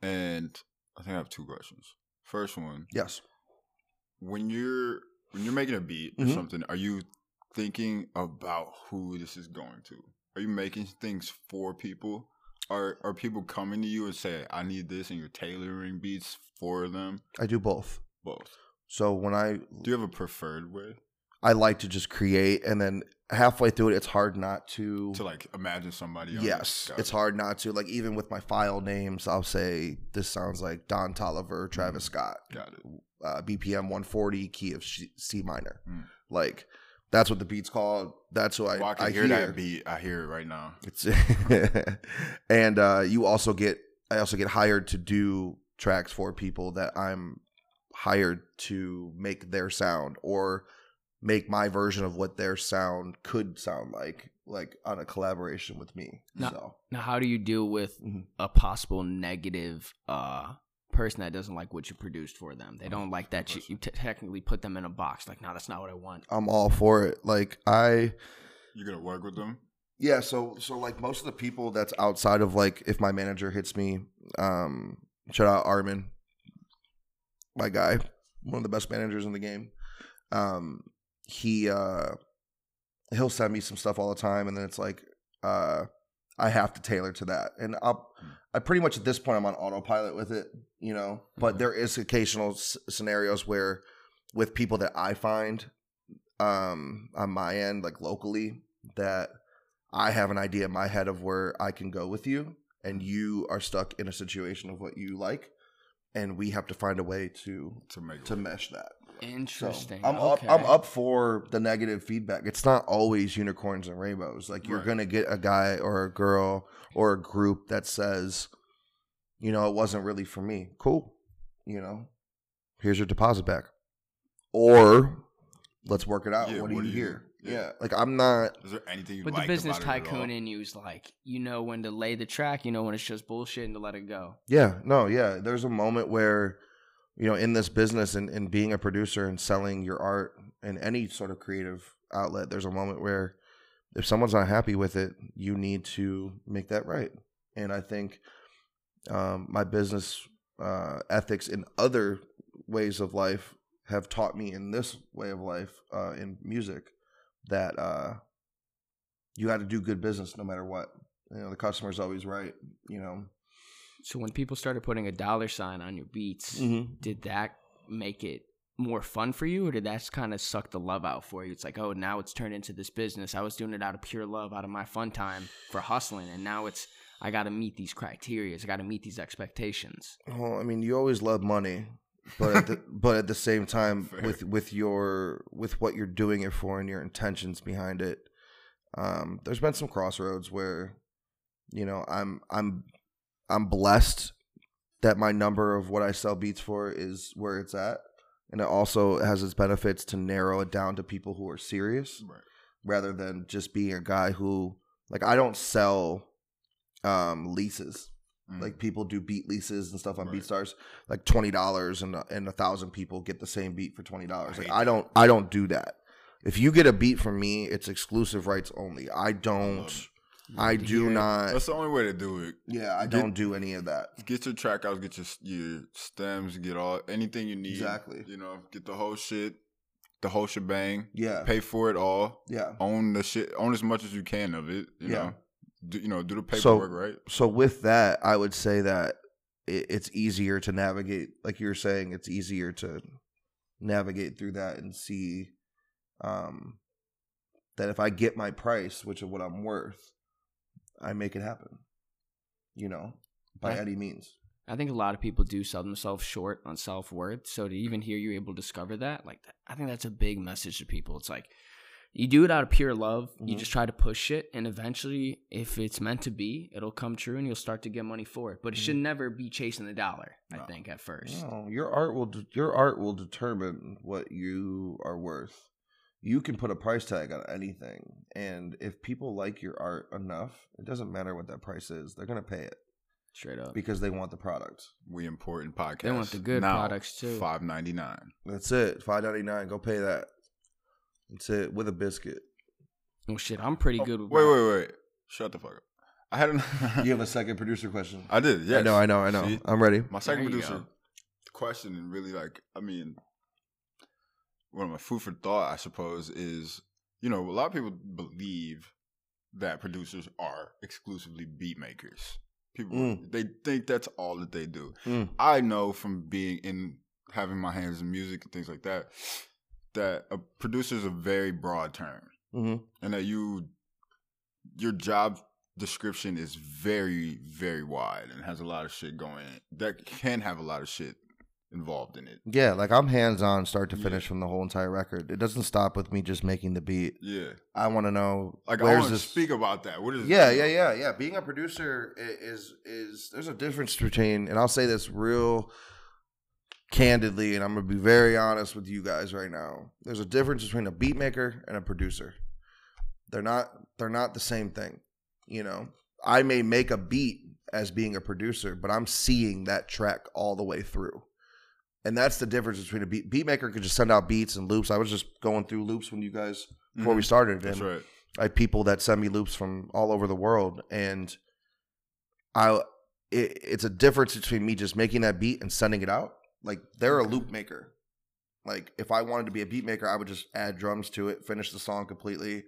And I think I have two questions. First one, Yes. when you're when you're making a beat or Mhm. something, are you thinking about who this is going to? Are you making things for people? Are are people coming to you and say, "I need this," and you're tailoring beats for them? I do both. Both. So when I Do you have a preferred way I like to just create, and then halfway through it, it's hard not to. to like imagine somebody? else? Yes, it's hard not to. Like even with my file names, I'll say this sounds like Don Toliver, Travis Scott, Got it. uh, BPM 140, key of C, minor. Mm. Like that's what the beat's called. That's what I, Well, I can I hear, that beat. I hear it right now. It's and uh, you also get I also get hired to do tracks for people that I'm hired to make their sound or make my version of what their sound could sound like, like on a collaboration with me. No. So Now, how do you deal with Mhm. a possible negative uh, person that doesn't like what you produced for them? They don't like that you, you t- technically put them in a box. Like, no, that's not what I want. I'm all for it. Like I You're gonna work with them. Yeah, so so like most of the people that's outside of like if my manager hits me, um, shout out Armin, my guy, one of the best managers in the game. Um, he uh, he'll send me some stuff all the time, and then it's like uh, I have to tailor to that, and I'll, I pretty much at this point I'm on autopilot with it, you know. But Mhm. there is occasional s- scenarios where with people that I find um on my end like locally that I have an idea in my head of where I can go with you and you are stuck in a situation of what you like and we have to find a way to to make to mesh that. So Interesting. I'm okay. up I'm up for the negative feedback. It's not always unicorns and rainbows. Like you're Right. going to get a guy or a girl or a group that says, you know, it wasn't really for me. Cool. You know, here's your deposit back. Or let's work it out. Yeah, what do what you do you- hear? yeah. Yeah. Like I'm not Is there anything you But like the business about it at all? tycoon in you is like, you know when to lay the track, you know when it's just bullshit and to let it go. Yeah, no, yeah. There's a moment where, you know, in this business and, and being a producer and selling your art in any sort of creative outlet, there's a moment where if someone's not happy with it, you need to make that right. And I think um, my business uh, ethics in other ways of life have taught me in this way of life uh, in music that uh, you got to do good business no matter what. You know, the customer's always right. You know. So when people started putting a dollar sign on your beats, Mm-hmm. did that make it more fun for you, or did that kind of suck the love out for you? It's like, oh, now it's turned into this business. I was doing it out of pure love, out of my fun time for hustling, and now it's I got to meet these criteria. I got to meet these expectations. Well, I mean, you always love money, but at the, but at the same time, Fair. with with your with what you're doing it for and your intentions behind it, um, there's been some crossroads where, you know, I'm I'm I'm blessed that my number of what I sell beats for is where it's at, and it also has its benefits to narrow it down to people who are serious Right. rather than just being a guy who like I don't sell um leases. Mm. Like people do beat leases and stuff on Right. BeatStars, like twenty dollars, and and a thousand people get the same beat for twenty dollars. Like I don't, I don't do that. If you get a beat from me, it's exclusive rights only. I don't, love I do not. That's the only way to do it. Yeah, I Get- don't do any of that. Get your track outs, get your your stems, get all anything you need. Exactly. You know, get the whole shit, the whole shebang. Yeah, Pay for it all. yeah. Own the shit. Own as much as you can of it. You Yeah. know. Do, you know, do the So- paperwork right. So with that, I would say that it, it's easier to navigate. Like you were saying, it's easier to navigate through that and see um, that if I get my price, which is what I'm worth, I make it happen. You know, by Yeah. any means. I think a lot of people do sell themselves short on self worth. So to even hear you able to discover that, like, I think that's a big message to people. It's like you do it out of pure love. You Mhm. just try to push it, and eventually, if it's meant to be, it'll come true, and you'll start to get money for it. But it should never be chasing the dollar. I think at first. No, your art will de- your art will determine what you are worth. You can put a price tag on anything, and if people like your art enough, it doesn't matter what that price is. They're gonna pay it Straight up. because they want the product. We important podcast. They want the good now, products, too. Five ninety nine. That's it. Five ninety nine. Go pay that. That's it with a biscuit. Oh shit, I'm pretty oh, good with wait, my- wait, wait. Shut the fuck up. I had an. You have a second producer question. I did. Yes. I know. I know. I know. See? I'm ready. My second producer go. question and really like I mean one of my food for thought, I suppose, is you know, a lot of people believe that producers are exclusively beat makers. People Mm. they think that's all that they do. Mm. I know from being in having my hands in music and things like that that a producer is a very broad term hmm and that you your job description is very very wide and has a lot of shit going that can have a lot of shit involved in it Yeah, like I'm hands on, start to Yeah. finish from the whole entire record. It doesn't stop with me just making the beat. yeah I want to know like i want to speak about that what is Yeah, yeah, yeah, yeah. Being a producer is is there's a difference between, and I'll say this real candidly, and I'm gonna be very honest with you guys right now. There's a difference between a beat maker and a producer. They're not they're not the same thing. You know, I may make a beat as being a producer, but I'm seeing that track all the way through. And that's the difference between a beat beat maker could just send out beats and loops. I was just going through loops when you guys before we Mhm. started. that's right I have people that send me loops from all over the world, and I it, it's a difference between me just making that beat and sending it out. Like they're a loop maker. Like if I wanted to be a beat maker, I would just add drums to it, finish the song completely,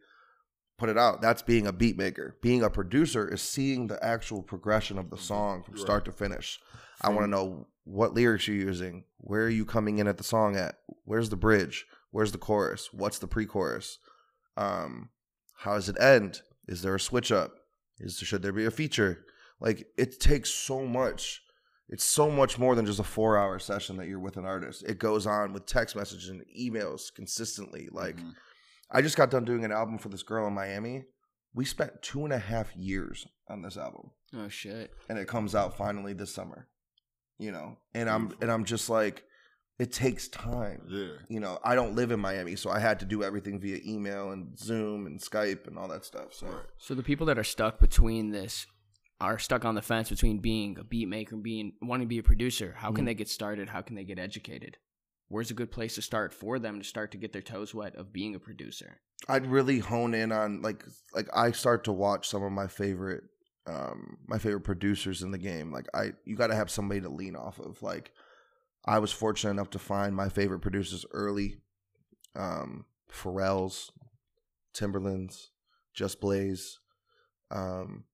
put it out. That's being a beat maker. Being a producer is seeing the actual progression of the song from start to finish. I want to know what lyrics you're using. Where are you coming in at the song at? Where's the bridge? Where's the chorus? What's the pre-chorus? Um, how does it end? Is there a switch up? Is should there be a feature? Like it takes so much. It's so much more than just a four hour session that you're with an artist. It goes on with text messages and emails consistently. Like Mhm. I just got done doing an album for this girl in Miami. We spent two and a half years on this album Oh shit. and it comes out finally this summer. You know, and I'm and I'm just like, it takes time. yeah You know, I don't live in Miami, so I had to do everything via email and Zoom and Skype and all that stuff. So Right. So the people that are stuck between this are stuck on the fence between being a beat maker and being wanting to be a producer. How can Mhm. they get started? How can they get educated? Where's a good place to start for them to start to get their toes wet of being a producer? I'd really hone in on like like I start to watch some of my favorite um my favorite producers in the game. Like I you got to have somebody to lean off of. Like I was fortunate enough to find my favorite producers early. Um Pharrell's, Timbaland's, Just Blaze, um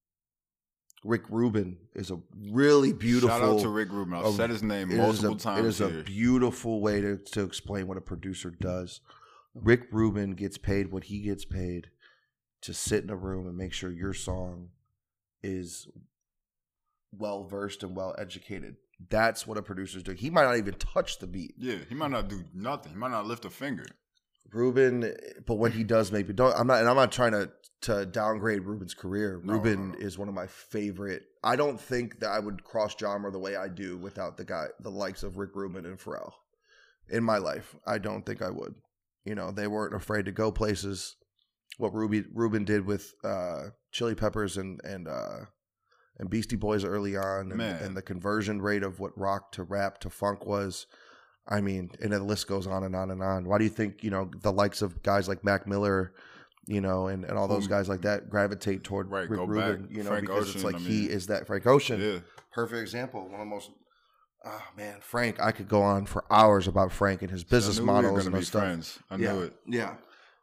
Rick Rubin is a really beautiful. Shout out to Rick Rubin. I've said his name multiple a, times It is here. a beautiful way to, to explain what a producer does. Rick Rubin gets paid what he gets paid to sit in a room and make sure your song is well versed and well educated. That's what a producer's doing. He might not even touch the beat. yeah, he might not do nothing. He might not lift a finger. Rubin, but when he does, maybe don't. I'm not, and I'm not trying to to downgrade Rubin's career. No, Rubin no, no. is one of my favorite. I don't think that I would cross genre the way I do without the guy, the likes of Rick Rubin and Pharrell. In my life, I don't think I would. You know, they weren't afraid to go places. What Ruby Rubin did with uh, Chili Peppers and and uh, and Beastie Boys early on, and, and the conversion rate of what rock to rap to funk was. I mean, and the list goes on and on and on. Why do you think you know the likes of guys like Mac Miller, you know, and, and all those guys like that gravitate toward Right, Rick go Rubin, back. you know, Frank because it's like I he is that Frank Ocean, Yeah, perfect example. One of the most. Oh man, Frank! I could go on for hours about Frank and his business we models were and stuff. friends. I yeah, knew it yeah.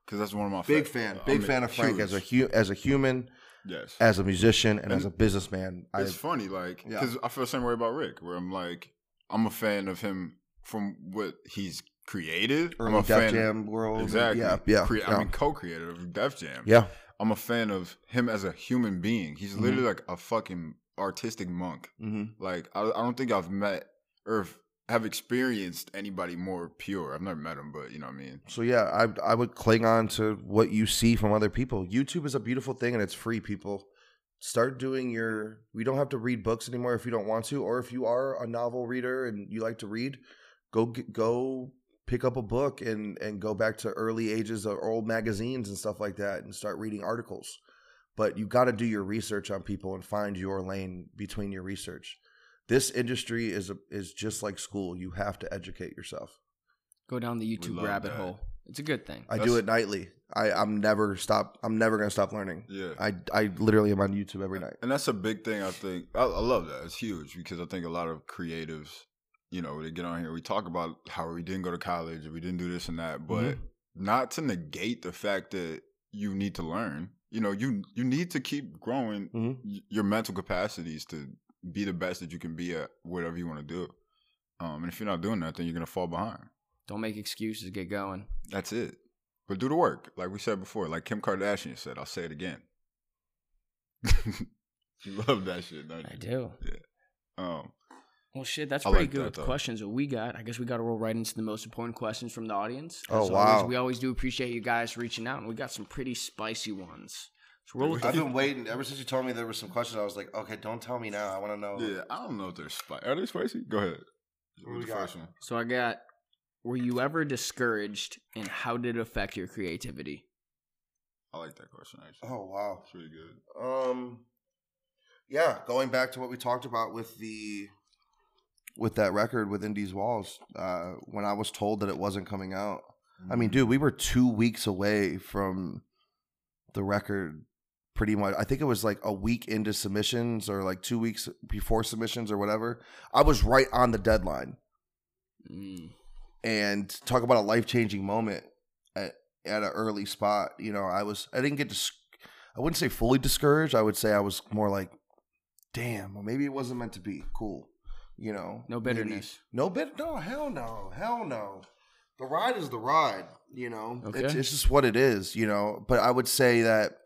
Because that's one of my Big fa- fan, I big mean, fan of Frank as a hu- as a human, yes. as a musician, and, And as a businessman. I, it's funny, like, Yeah. because I feel the same way about Rick, where I'm like, I'm a fan of him from what he's created. I'm early a Def fan. Jam world, Exactly. Yeah, yeah, Cre- yeah. I mean, co-creator of Def Jam. yeah. I'm a fan of him as a human being. He's Mm-hmm. literally like a fucking artistic monk. Mm-hmm. Like, I, I don't think I've met or have experienced anybody more pure. I've never met him, but you know what I mean. So yeah, I I would cling on to what you see from other people. YouTube is a beautiful thing and it's free. People start doing your. We don't have to read books anymore if you don't want to, or if you are a novel reader and you like to read, go go pick up a book and and go back to early ages of old magazines and stuff like that and start reading articles. But you got to do your research on people and find your lane between your research. This industry is a, is just like school. You have to educate yourself. Go down the YouTube rabbit that. hole. It's a good thing. I do it nightly. I, I'm never stop. I'm never gonna stop learning. Yeah. I, I literally am on YouTube every night. And that's a big thing. I think I, I love that. It's huge because I think a lot of creatives, you know, they get on here. We talk about how we didn't go to college, or we didn't do this and that, but Mhm. not to negate the fact that you need to learn. You know, you you need to keep growing Mhm. your mental capacities to be the best that you can be at whatever you want to do. Um, and if you're not doing that, then you're gonna fall behind. Don't make excuses. Get going. That's it. But do the work, like we said before. Like Kim Kardashian said, I'll say it again. you love that shit, don't you? I do. Um, Well, shit, that's I pretty like good that, with the though. questions that we got. I guess we got to roll right into the most important questions from the audience. Oh, wow. Always, we always do appreciate you guys reaching out, and we got some pretty spicy ones. So roll with I've the been waiting ever since you told me there were some questions. I was like, okay, don't tell me now. I want to know. yeah, I don't know if they're spicy. Are they spicy? Go ahead. What What's we the got? first one? So I got. Were you ever discouraged, and how did it affect your creativity? I like that question actually. Oh wow. It's really good. Um, yeah, going back to what we talked about with the with that record with Indies Walls, uh, when I was told that it wasn't coming out. I mean, dude, we were two weeks away from the record. Pretty much, I think it was like a week into submissions, or like two weeks before submissions, or whatever. I was right on the deadline. Mm. and talk about a life changing moment at at an early spot. You know, I was I didn't get dis- I wouldn't say fully discouraged. I would say I was more like, damn, well, maybe it wasn't meant to be. Cool, you know. No maybe- bitterness. no bit. No, hell no, hell no. The ride is the ride. You know, Okay. it's it's just what it is. You know, but I would say that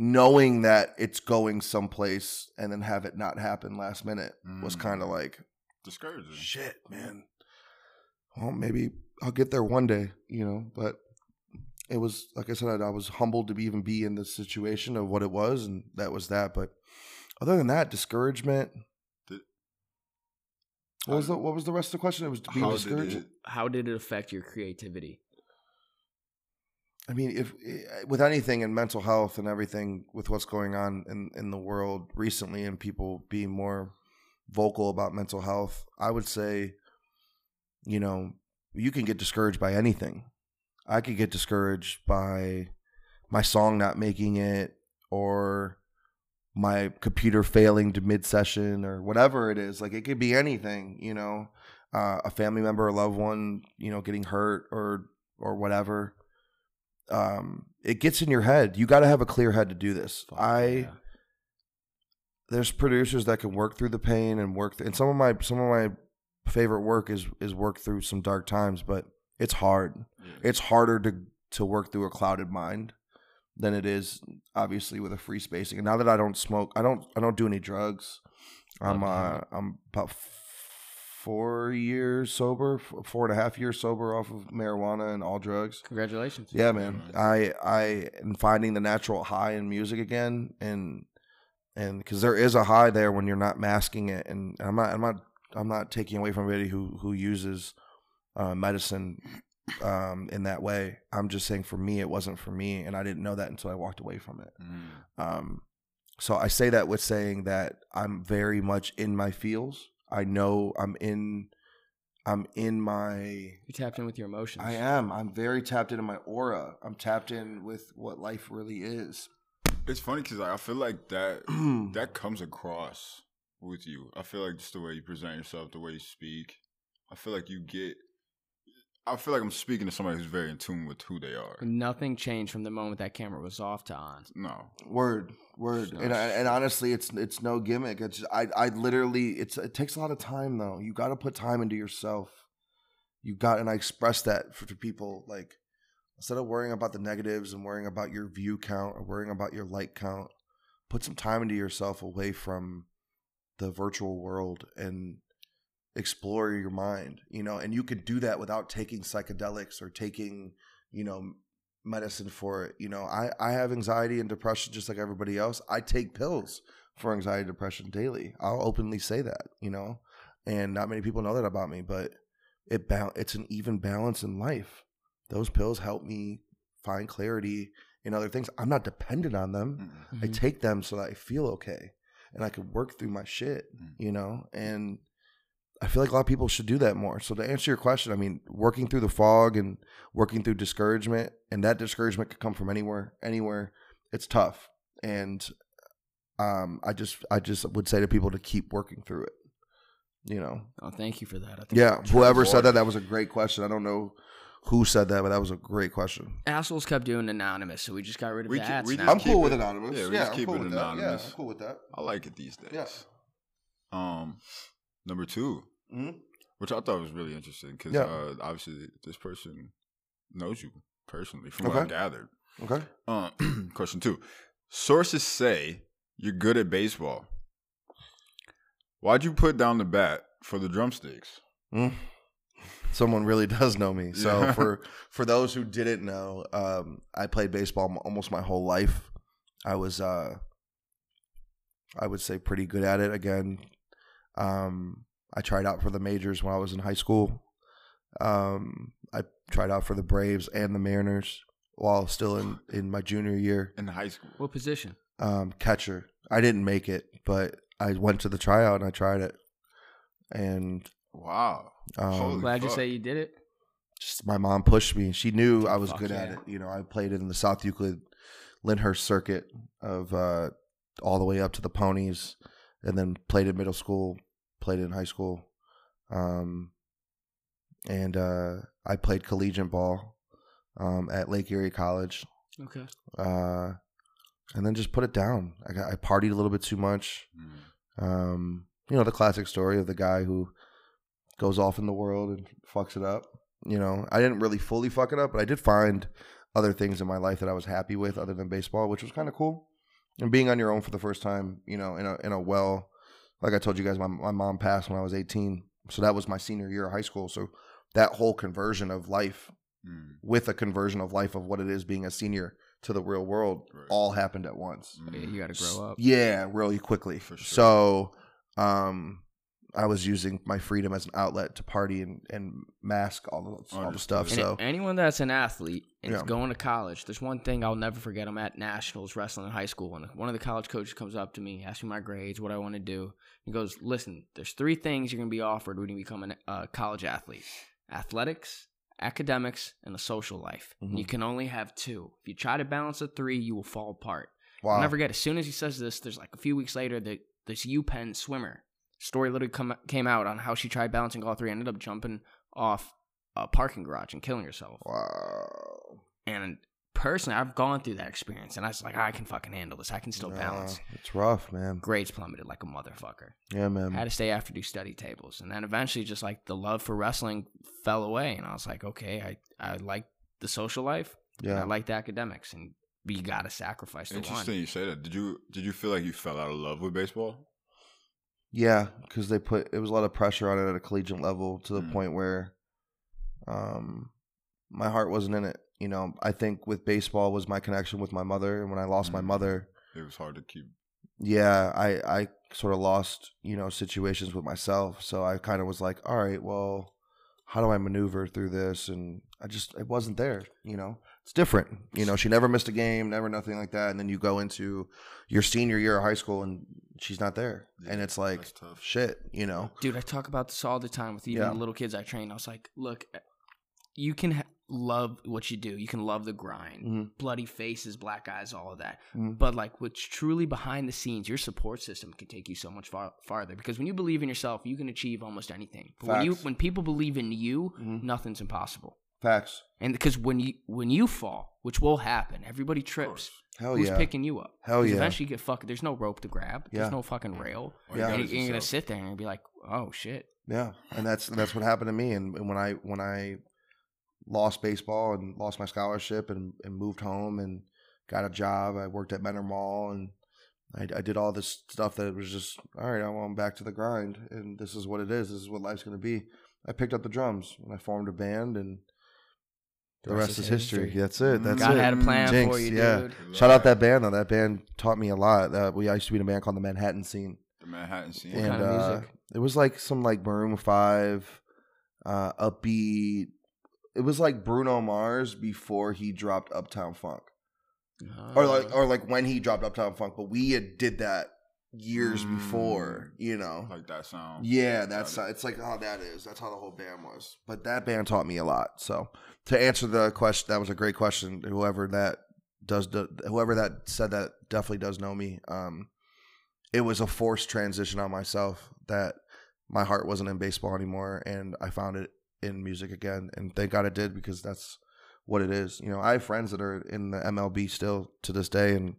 knowing that it's going someplace and then have it not happen last minute was Mm. kind of like discouraging. shit, man. Well, maybe I'll get there one day, you know. But it was like I said, I was humbled to be even be in the situation of what it was, and that was that. But other than that, discouragement. Did- What was the What was the rest of the question? It was being How discouraged. did it? How did it affect your creativity? I mean, if eh, with anything in mental health and everything with what's going on in in the world recently, and people being more vocal about mental health, I would say, you know, you can get discouraged by anything. I could get discouraged by my song not making it, or my computer failing to mid session, or whatever it is. Like it could be anything, you know, uh, a family member, a loved one, you know, getting hurt, or or whatever um it gets in your head you got to have a clear head to do this Fuck i yeah. there's producers that can work through the pain and work, th- and some of my some of my favorite work is is work through some dark times, but it's hard. It's harder to to work through a clouded mind than it is obviously with a free spacing. And now that I don't smoke, I don't I don't do any drugs. I'm uh I'm about four years sober, four and a half years sober off of marijuana and all drugs. Congratulations. Yeah, man. I I am finding the natural high in music again, and and because there is a high there when you're not masking it, and I'm not I'm not I'm not taking away from anybody who who uses uh, medicine um, in that way. I'm just saying for me, it wasn't for me, and I didn't know that until I walked away from it. Mm. Um, so I say that with saying that I'm very much in my feels. I know I'm in. I'm in my You tapped in with your emotions. I am. I'm very tapped into my aura. I'm tapped in with what life really is. It's funny because I feel like that that comes across with you. I feel like just the way you present yourself, the way you speak. I feel like you get. I feel like I'm speaking to somebody who's very in tune with who they are. Nothing changed from the moment that camera was off to on. No, Word, word, and I, and honestly, it's it's no gimmick. It's I I literally it's it takes a lot of time though. You got to put time into yourself. You got, and I express that for, to people like instead of worrying about the negatives and worrying about your view count or worrying about your like count, put some time into yourself away from the virtual world and explore your mind. You know, and you could do that without taking psychedelics or taking you know medicine for it. You know, I, I have anxiety and depression just like everybody else. I take pills for anxiety and depression daily. I'll openly say that, you know, and not many people know that about me, but it ba- it's an even balance in life. Those pills help me find clarity in other things. I'm not dependent on them. Mm-mm. I Mhm. take them so that I feel okay and I can work through my shit, Mm. you know? And I feel like a lot of people should do that more. So to answer your question, I mean, working through the fog and working through discouragement, and that discouragement could come from anywhere, anywhere. It's tough. And um, I just I just would say to people to keep working through it. You know. Oh, thank you for that. I think Yeah. Whoever said that, that was a great question. I don't know who said that, but that was a great question. assholes kept doing anonymous, so we just got rid of We the ke- ads we now. just I'm keep cool with anonymous. yeah, Yeah, we just I'm keep cool it with that. Yeah, anonymous. I'm cool with that. I like it these days. Yeah. Um, number two, Mhm. which I thought was really interesting because Yeah. uh, obviously this person knows you personally, from what I gathered. Okay. Um, question two: Sources say you're good at baseball. Why'd you put down the bat for the drumsticks? Mm. Someone really does know me. So Yeah. for for those who didn't know, um, I played baseball m- almost my whole life. I was, uh, I would say, pretty good at it. Again, um, I tried out for the majors when I was in high school. Um, I tried out for the Braves and the Mariners while still in in my junior year. In high school, What position? Um, catcher. I didn't make it, but I went to the tryout and I tried it. And wow. um, Holy Glad you say you did it. just my mom pushed me. She knew I was Fuck good at it. You know, I played it in the South Euclid Lyndhurst circuit of uh, all the way up to the ponies, and then played in middle school, played in high school, um, and uh, I played collegiate ball um, at Lake Erie College, Okay. uh, and then just put it down. I, got, I partied a little bit too much. Mm. Um, you know, the classic story of the guy who goes off in the world and fucks it up. You know, I didn't really fully fuck it up, but I did find other things in my life that I was happy with other than baseball, which was kind of cool. And being on your own for the first time, you know, in a in a well, like I told you guys, my my mom passed when I was 18, so that was my senior year of high school. So that whole conversion of life Mm. with a conversion of life of what it is being a senior to the real world Right. all happened at once. Yeah, you got to grow up. Yeah, really quickly. For sure. So, um, I was using my freedom as an outlet to party and, and mask all the all the stuff. And So anyone that's an athlete and is going to college, there's one thing I'll never forget. I'm at nationals wrestling in high school, and one of the college coaches comes up to me, asks me my grades, what I want to do. He goes, "Listen, there's three things you're going to be offered when you become a uh, college athlete: athletics, academics, and a social life. Mhm. You can only have two. If you try to balance the three, you will fall apart." wow, I'll never forget. As soon as he says this, there's like a few weeks later that this UPenn swimmer story literally come, came out on how she tried balancing all three, ended up jumping off a parking garage and killing herself. wow. And personally, I've gone through that experience, and I was like, I can fucking handle this. I can still Nah, balance. it's rough, man. Grades plummeted like a motherfucker. Yeah, man. I had to stay after do study tables, and then eventually, just like the love for wrestling fell away, and I was like, okay, I I like the social life, and Yeah. I like the academics, and you gotta sacrifice the Interesting one. you say that. Did you did you feel like you fell out of love with baseball? Yeah, because they put it was a lot of pressure on it at a collegiate level to the Mm. point where, um, my heart wasn't in it. You know, I think with baseball was my connection with my mother, and when I lost my Mm. mother, It was hard to keep. yeah, I I sort of lost you know situations with myself. So I kind of was like, all right, well, how do I maneuver through this? And I just it wasn't there. You know, it's different. You know, she never missed a game, never nothing like that. And then you go into your senior year of high school, and she's not there, and it's like tough. shit. You know, Dude, I talk about this all the time with even Yeah. the little kids I train. I was like, look, you can ha- love what you do. You can love the grind, Mhm. bloody faces, black eyes, all of that. Mhm. But like, what's truly behind the scenes, your support system can take you so much far farther. Because when you believe in yourself, you can achieve almost anything. But when you when people believe in you, Mhm. nothing's impossible. Facts. And because when you when you fall, which will happen, everybody trips. Hell Who's yeah. picking you up? Hell yeah. Eventually, you get fucked. There's no rope to grab. There's Yeah. no fucking rail. All you Yeah. got And you're gonna sit there and be like, "Oh shit." Yeah, and that's that's what happened to me. And, and when I when I lost baseball and lost my scholarship and, and moved home and got a job, I worked at Menor Mall and I, I did all this stuff that was just all right. I'm back to the grind, and this is what it is. This is what life's going to be. I picked up the drums and I formed a band, and the, rest, is history. That's it. That's God it. had a plan Jinx, for you, yeah. dude. Shout out that band though. That band taught me a lot. Uh, we I used to be in a band called the Manhattan Scene The Manhattan scene. What and kind of uh, music? it was like some like Maroon Five, uh, upbeat. It was like Bruno Mars before he dropped Uptown Funk, or like or like when he dropped Uptown Funk. But we did that years Mm. before, you know. like that sound. Yeah, that's it's like how that is. That's how the whole band was. But that band taught me a lot. So to answer the question, that was a great question. Whoever that does, do- whoever that said that definitely does know me. Um, it was a forced transition on myself that my heart wasn't in baseball anymore, and I found it in music again. And thank God it did because that's what it is. You know, I have friends that are in the MLB still to this day, and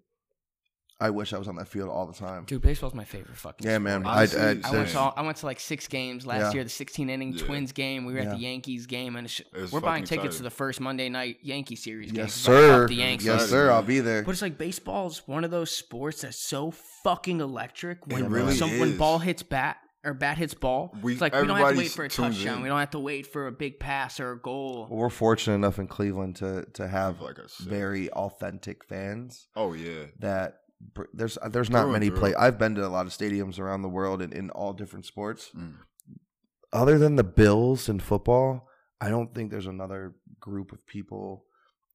I wish I was on that field all the time. Dude, baseball's my favorite fucking. Yeah, sport. man. I, Honestly, I, I went to all, I went to like six games last Yeah. year. The 16 inning Yeah. Twins game. We were at Yeah. the Yankees game, and it's, It was we're buying fucking tickets to exciting. the first Monday night Yankee series game. yes, 'cause I love sir. The Yankees. Yes, Excited, sir. I'll be there. But it's like baseball's one of those sports that's so fucking electric. When really some, when is. ball hits bat or bat hits ball, We- it's like we don't have to everybody wait for a tunes touchdown. in. We don't have to wait for a big pass or a goal. We're fortunate enough in Cleveland to to have Like I said. very authentic fans Oh yeah. that br- there's there's not Through many through. play. I've been to a lot of stadiums around the world in, in all different sports. Mm. Other than the Bills in football, I don't think there's another group of people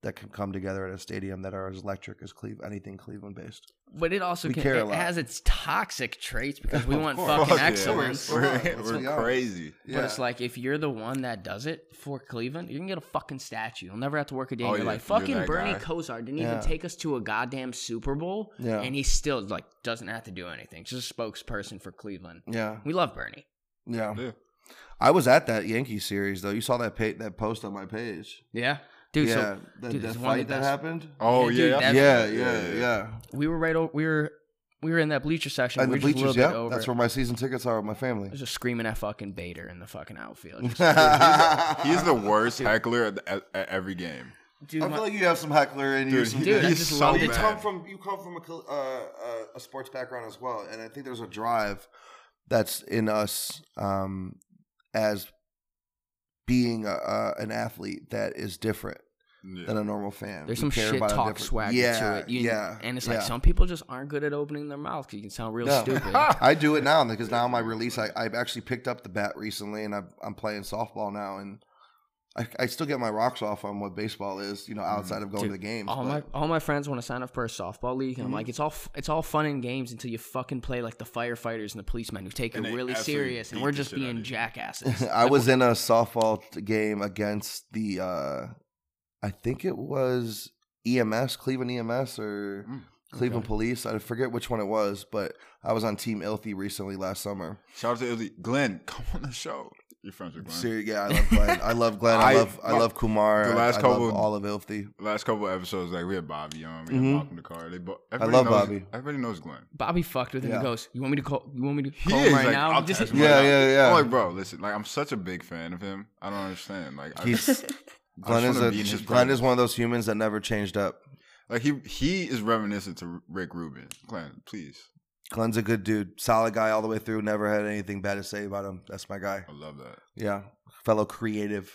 that can come together at a stadium that are as electric as Cleve anything Cleveland based. But it also We can, care a it has its toxic traits because we want course. fucking Fuck yeah. excellence. Come on, We're, let's we're be honest. crazy. But it's like if you're the one that does it for Cleveland, you can get a fucking statue. You'll never have to work a day oh, in Oh, your yeah, life. you're Fucking Bernie guy. Kosar didn't Yeah. even take us to a goddamn Super Bowl, Yeah. and he still like doesn't have to do anything. Just a spokesperson for Cleveland. yeah, We love Bernie. yeah, Yeah. I was at that Yankee series though. You saw that pa- that post on my page. Yeah, dude. yeah, So the, dude, the it's one of fight the that best- happened. Oh Yeah, yeah. dude, I. Yeah, yeah, yeah. we were right. O- we were we were in that bleacher section. And we the were just a bleachers, little bit yeah, over. that's where my season tickets are with my family. I was just screaming at fucking Bader in the fucking outfield. Just, He's the worst heckler at, at, at every game. dude, I my- feel like you have some heckler in you. Dude, some- Dude, he's just so love you come from you come from a, col- uh, uh, a sports background as well, and I think there's a drive that's in us um, as being a, a, an athlete that is different Yeah. than a normal fan. There's We some shit talk different- swagger yeah, to it. You, yeah, And it's like yeah. some people just aren't good at opening their mouth because you can sound real No. stupid. I do it now because now my release, I, I've actually picked up the bat recently, and I've, I'm playing softball now, and I, I still get my rocks off on what baseball is, you know, outside of going Dude, to the games. all but- my all my friends want to sign up for a softball league, and I'm Mhm. like, it's all it's all fun and games until you fucking play like the firefighters and the policemen who take And it really serious, and we're just shit out of being jackasses. I was in a softball game against the uh I think it was EMS, Cleveland EMS or Mm, Cleveland Police. I forget which one it was, but I was on Team Ilthy recently last summer. Shout out to Illy. Glenn, come on the show. You're friends with Glenn. Ser- yeah, I love Glenn. I love Glenn. I, I- love I love Kumar. the last I, I couple- love all of Ilthy. Last couple of episodes, like we had Bobby on, we had Mhm. Malcolm the car. They bo- I everybody love knows, Bobby. Everybody knows Glenn. Bobby fucked with him. Yeah. He goes, "You want me to call? You want me to He call is him right like, now?" I'll Just- text him Yeah, right now. yeah, yeah. I'm like, bro, listen, like I'm such a big fan of him. I don't understand. Like, I He's Glenn is a be in his Glenn presence. is one of those humans that never changed up. like he he is reminiscent to Rick Rubin. Glenn, please, Glenn's a good dude, solid guy all the way through. Never had anything bad to say about him. That's my guy. I love that. Yeah, fellow creative.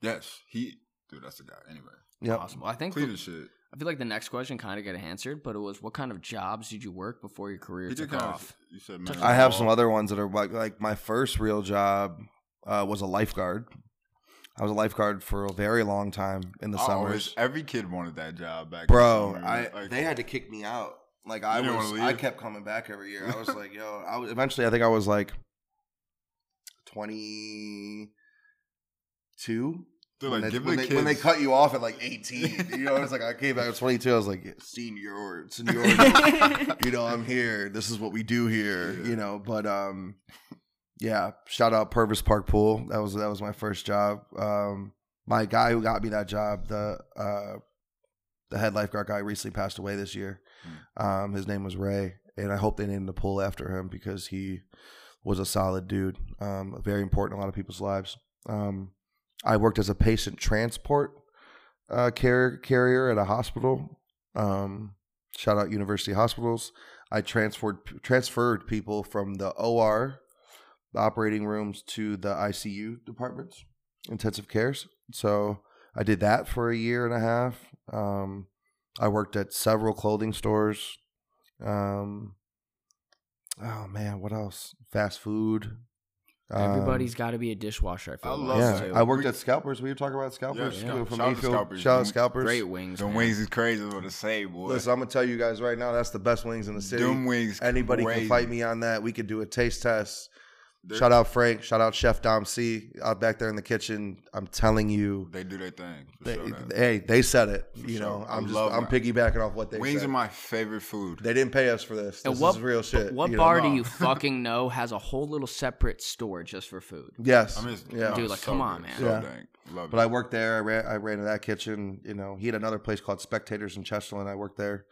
Yes, he, dude, that's the guy. Anyway, Yeah, Awesome. I think Cleveland shit. I feel like the next question kind of got answered, but it was what kind of jobs did you work before your career He took did off? of. You said, man, I have ball. some other ones that are like like my first real job uh, was a lifeguard. I was a lifeguard for a very long time in the I summers. always- every kid wanted that job back. Bro, in the I. Like, they had to kick me out. Like I You was, I kept coming back every year. I was like, yo, I was, eventually I think I was like twenty two. They're When, like, they, give when, the they, when they cut you off at like 18, you know, it's like I came back at 22. I was like, yeah, senior, senior, you know, I'm here. This is what we do here, Yeah. you know. But um, yeah, shout out Purvis Park Pool. That was that was my first job. Um, my guy who got me that job, the uh, the head lifeguard guy, recently passed away this year. Um, his name was Ray, and I hope they named the pool after him because he was a solid dude. Um, very important in a lot of people's lives. Um, I worked as a patient transport uh, car- carrier at a hospital. Um, shout out University Hospitals. I transferred transferred people from the OR, the operating rooms, to the ICU departments, intensive cares. So I did that for a year and a half. Um, I worked at several clothing stores. Um, oh man, what else? Fast food. Um, Everybody's got to be a dishwasher. I feel I like, love yeah, too. I worked at Scalpers. We were talking about Scalpers Yeah, yeah. from Shout out to Scalpers. Shout out Scalpers. Great wings. Them man. wings is crazy. What to say, boy. Listen, I'm gonna tell you guys right now, that's the best wings in the city. Them wings. Anybody crazy. can fight me on that. We could do a taste test. They're- Shout out Frank. Shout out Chef Dom C. Out back there in the kitchen. I'm telling you, They do their thing. they, sure, hey, they said it. For you know, sure. I I'm just I'm that. piggybacking off what they said. Wings said. are my favorite food. they didn't pay us for this. And This what is real shit. What you know? bar do you fucking know has a whole little separate store just for food? Yes. I mean, it's- yeah. Dude, like, so come on, man. So Yeah. dang. Love But it. I worked there. I ran. I ran in that kitchen. You know, he had another place called Spectators in Chesterland. I worked there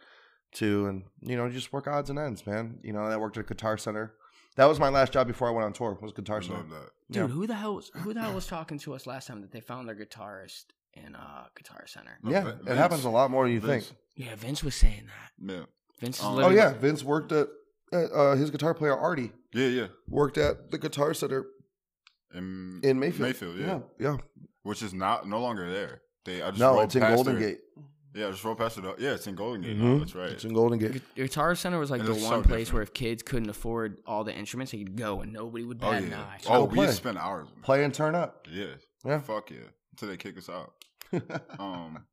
too, and you know, just work odds and ends, man. You know, I worked at a Guitar Center. That was my last job before I went on tour. Was Guitar I Center. love that. Dude, Yeah. who the hell was who the hell was talking to us last time that they found their guitarist in uh Guitar Center? No, Yeah, Vin- it happens a lot more than you Vince. think. Yeah, Vince was saying that. Yeah. Vince is Oh, Oh yeah, Vince worked at, at uh, his guitar player Artie Yeah, yeah. worked at the Guitar Center In, in Mayfield. Mayfield, yeah. yeah, yeah. Which is not no longer there. They I just No, rolled it's in Golden their- Gate. Yeah, just roll past it. Up. Yeah, it's in Golden Gate. Mhm. That's right. It's in Golden Gate. Gu- Guitar Center was like And the one so place different. where if kids couldn't afford all the instruments, they could go and nobody would oh bat an eye. Oh, Go we play. just spent hours. man. Play and turn up. Yeah. Yeah. Fuck yeah. Until they kick us out. Um.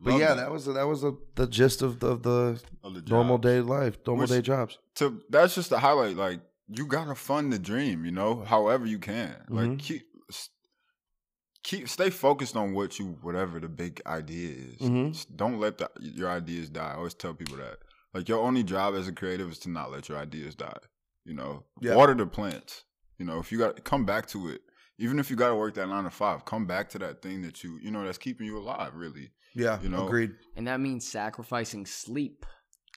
But yeah, that was that was the, the gist of the, the of the normal day life, normal Which- day jobs. to that's just the highlight. Like you gotta fund the dream, you know, however you can. Like Mhm. keep s- keep stay focused on what you whatever the big idea is. Mhm. Don't let the, your ideas die. I always tell people that. Like your only job as a creative is to not let your ideas die. You know, Yeah. water the plants. You know, if you got come back to it, even if you got to work that nine to five, come back to that thing that you you know that's keeping you alive. Really, Yeah, You know, agreed. And that means sacrificing sleep.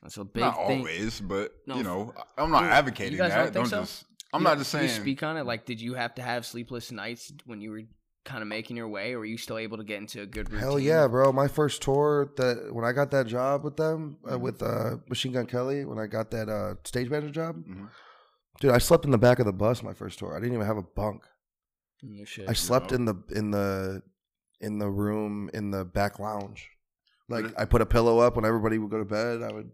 That's a big not thing. always, but No, you know, I- I'm not advocating you guys that. don't think so? just. I'm You- not just saying. You speak on it. Like, did you have to have sleepless nights when you were kind of making your way, or were you still able to get into a good routine? Hell yeah, bro! My first tour that when I got that job with them uh, Mhm. with uh, Machine Gun Kelly, when I got that uh, stage manager job, Mhm. dude, I slept in the back of the bus my first tour. I didn't even have a bunk. Shit. I slept know? in the in the in the room in the back lounge. Like I put a pillow up when everybody would go to bed. I would.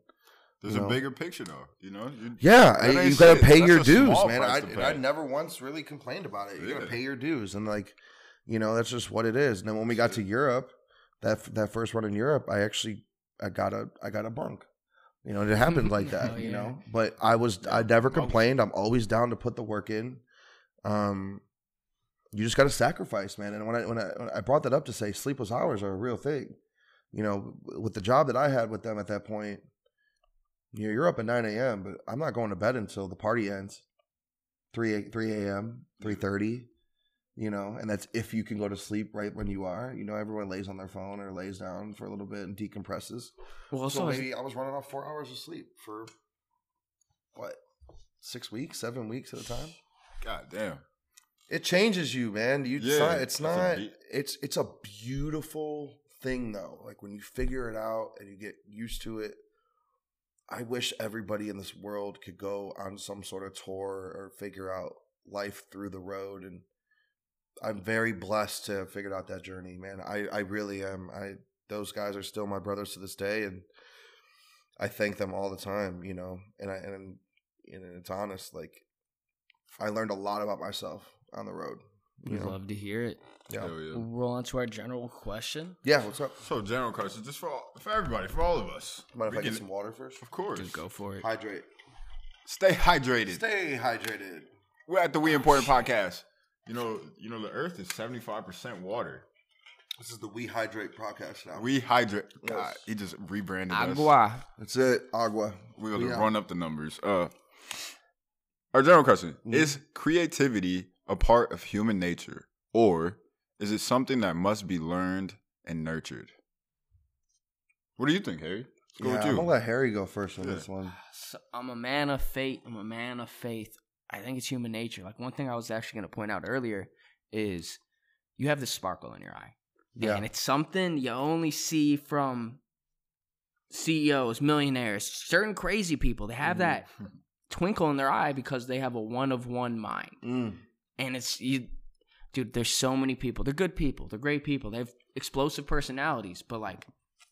There's you a know. bigger picture though, you know. You, Yeah, I, you got to shit. pay That's your dues, man. I, to I never once really complained about it. You got to pay your dues, and like, you know, that's just what it is. And then when we got to Europe, that that first run in Europe, I actually I got a I got a bunk. You know, it happened like that. Hell You know, but I was I never complained. I'm always down to put the work in. Um, you just got to sacrifice, man. And when I when I when I brought that up to say sleepless hours are a real thing. You know, with the job that I had with them at that point, you know, you're up at 9 a.m., but I'm not going to bed until the party ends. 3 3 a.m., 3.30, you know, and that's if you can go to sleep right when you are. You know, everyone lays on their phone or lays down for a little bit and decompresses. Well, also, so maybe I was running off four hours of sleep for, what, six weeks, seven weeks at a time? God damn. It changes you, man. You, it's Yeah, not. It's not. beat. It's it's a beautiful thing though. Like when you figure it out and you get used to it. I wish everybody in this world could go on some sort of tour or figure out life through the road. And I'm very blessed to have figured out that journey, man. I I really am. I those guys are still my brothers to this day, and I thank them all the time. You know, and I and and it's honest. Like I learned a lot about myself on the road. We'd know? love to hear it. Yeah. Hell We'll yeah. roll on to our general question. Yeah, what's up? So general question, just for all, for everybody, for all of us. Mind if We I get some water first? Of course. Just go for it. Hydrate. Stay hydrated. Stay hydrated. We're at the We Important podcast. You know, you know, the Earth is seventy five percent water. This is the We Hydrate podcast now. We hydrate. Yes. God, he just rebranded us. Agua. That's it. Agua. We're gonna We out. run up the numbers. Uh, our general question Mhm. is: Creativity a part of human nature, or is it something that must be learned and nurtured? What do you think, Harry? Let's go Yeah, with I'm you. gonna let Harry go first on Yeah. this one. So I'm a man of faith. I'm a man of faith. I think it's human nature. Like one thing I was actually going to point out earlier is you have this sparkle in your eye. Yeah. And it's something you only see from CEOs, millionaires, certain crazy people. They have that twinkle in their eye because they have a one of one mind. Mm. And it's you dude, there's so many people. They're good people. They're great people. They have explosive personalities, but like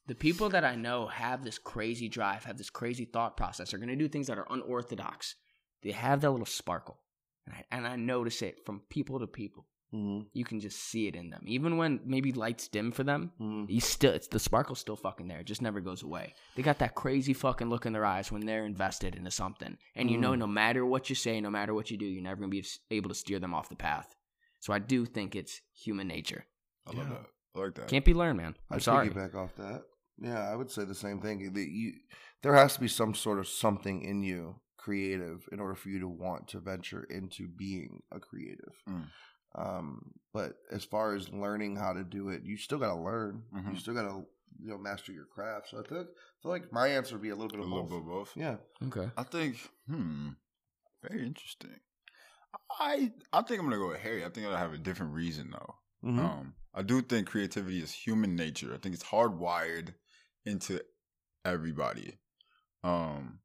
the people that I know have this crazy drive, have this crazy thought process, are going to do things that are unorthodox. They have that little sparkle. And I, and I notice it from people to people. Mm. You can just see it in them. Even when maybe lights dim for them, Mm. you still it's the sparkle's still fucking there. It just never goes away. They got that crazy fucking look in their eyes when they're invested into something. And you know Mm. no matter what you say, no matter what you do, you're never gonna be able to steer them off the path. So I do think it's human nature. I love Yeah. that. I like that. Can't be learned, man. I'm I'd sorry. Back off that. Yeah, I would say the same thing. You- there has to be some sort of something in you creative in order for you to want to venture into being a creative. Mm. Um, but as far as learning how to do it, you still got to learn. You Mhm. still got to you know master your craft. So I feel, I feel like my answer would be a little bit A of little both. bit of both. Yeah. Okay. I think, hmm, very interesting. I I think I'm gonna go with Harry. I think I have a different reason though. Mhm. Um, I do think creativity is human nature. I think it's hardwired into everybody, um,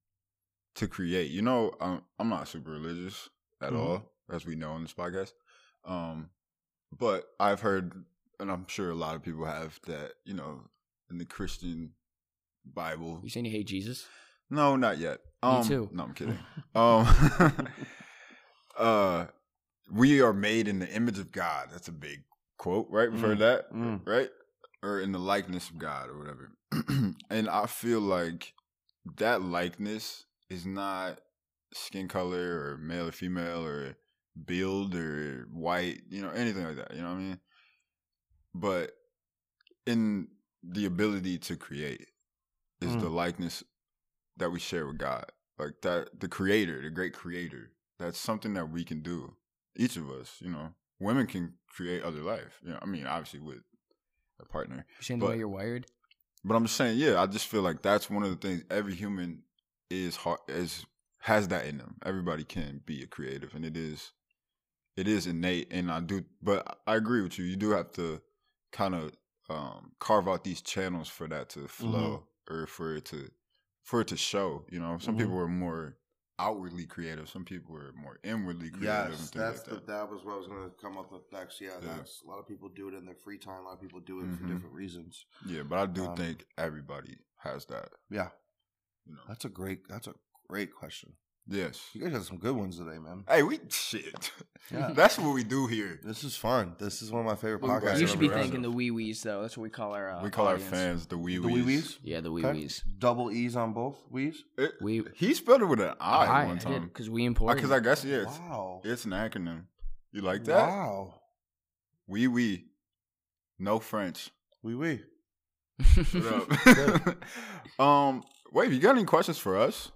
to create. You know, um, I'm not super religious at Mhm. all, as we know in this podcast. Um, but I've heard, and I'm sure a lot of people have that. You know, in the Christian Bible, You saying you hate Jesus? no, not yet. Um, too. No, I'm kidding. um, uh, we are made in the image of God. That's a big quote, right? We've heard that, Mm. right? Or in the likeness of God, or whatever. and I feel like that likeness is not skin color or male or female or build or white, you know, anything like that. You know what I mean? But in the ability to create is Mm. the likeness that we share with God. Like that the creator, the great creator. That's something that we can do. Each of us, you know. Women can create other life. You know, I mean, obviously with a partner. You saying the But- way you're wired? But I'm just saying, yeah, I just feel like that's one of the things every human is hard is has that in them. Everybody can be a creative and it is it is innate and I do but I agree with you. You do have to kind of um carve out these channels for that to flow or for it to for it to show, you know. Some Mhm. people are more outwardly creative, some people are more inwardly creative and Yes, that's like the, that. that was what I was going to come up with next. Yeah, Yeah. that's a lot of people do it in their free time. A lot of people do it for Mhm. different reasons. Yeah, but I do Um, think everybody has that, Yeah, you know. that's a great. That's a great question. Yes. You guys have some good ones today, man. Hey, we shit. Yeah. That's what we do here. This is fun. This is one of my favorite podcasts. you should be ever done. thanking the wee wees though. That's what we call our. Uh, we call audience. our fans the wee wees. The wee wees. Yeah, the wee Okay. wees. Double E's on both wees. It- We he spelled it with an I, I one time. because we imported. Because I guess yeah, it's, wow. it's an acronym. You like that? Wow. Wee wee. No French. Wee wee. What up? um, wait, you got any questions for us?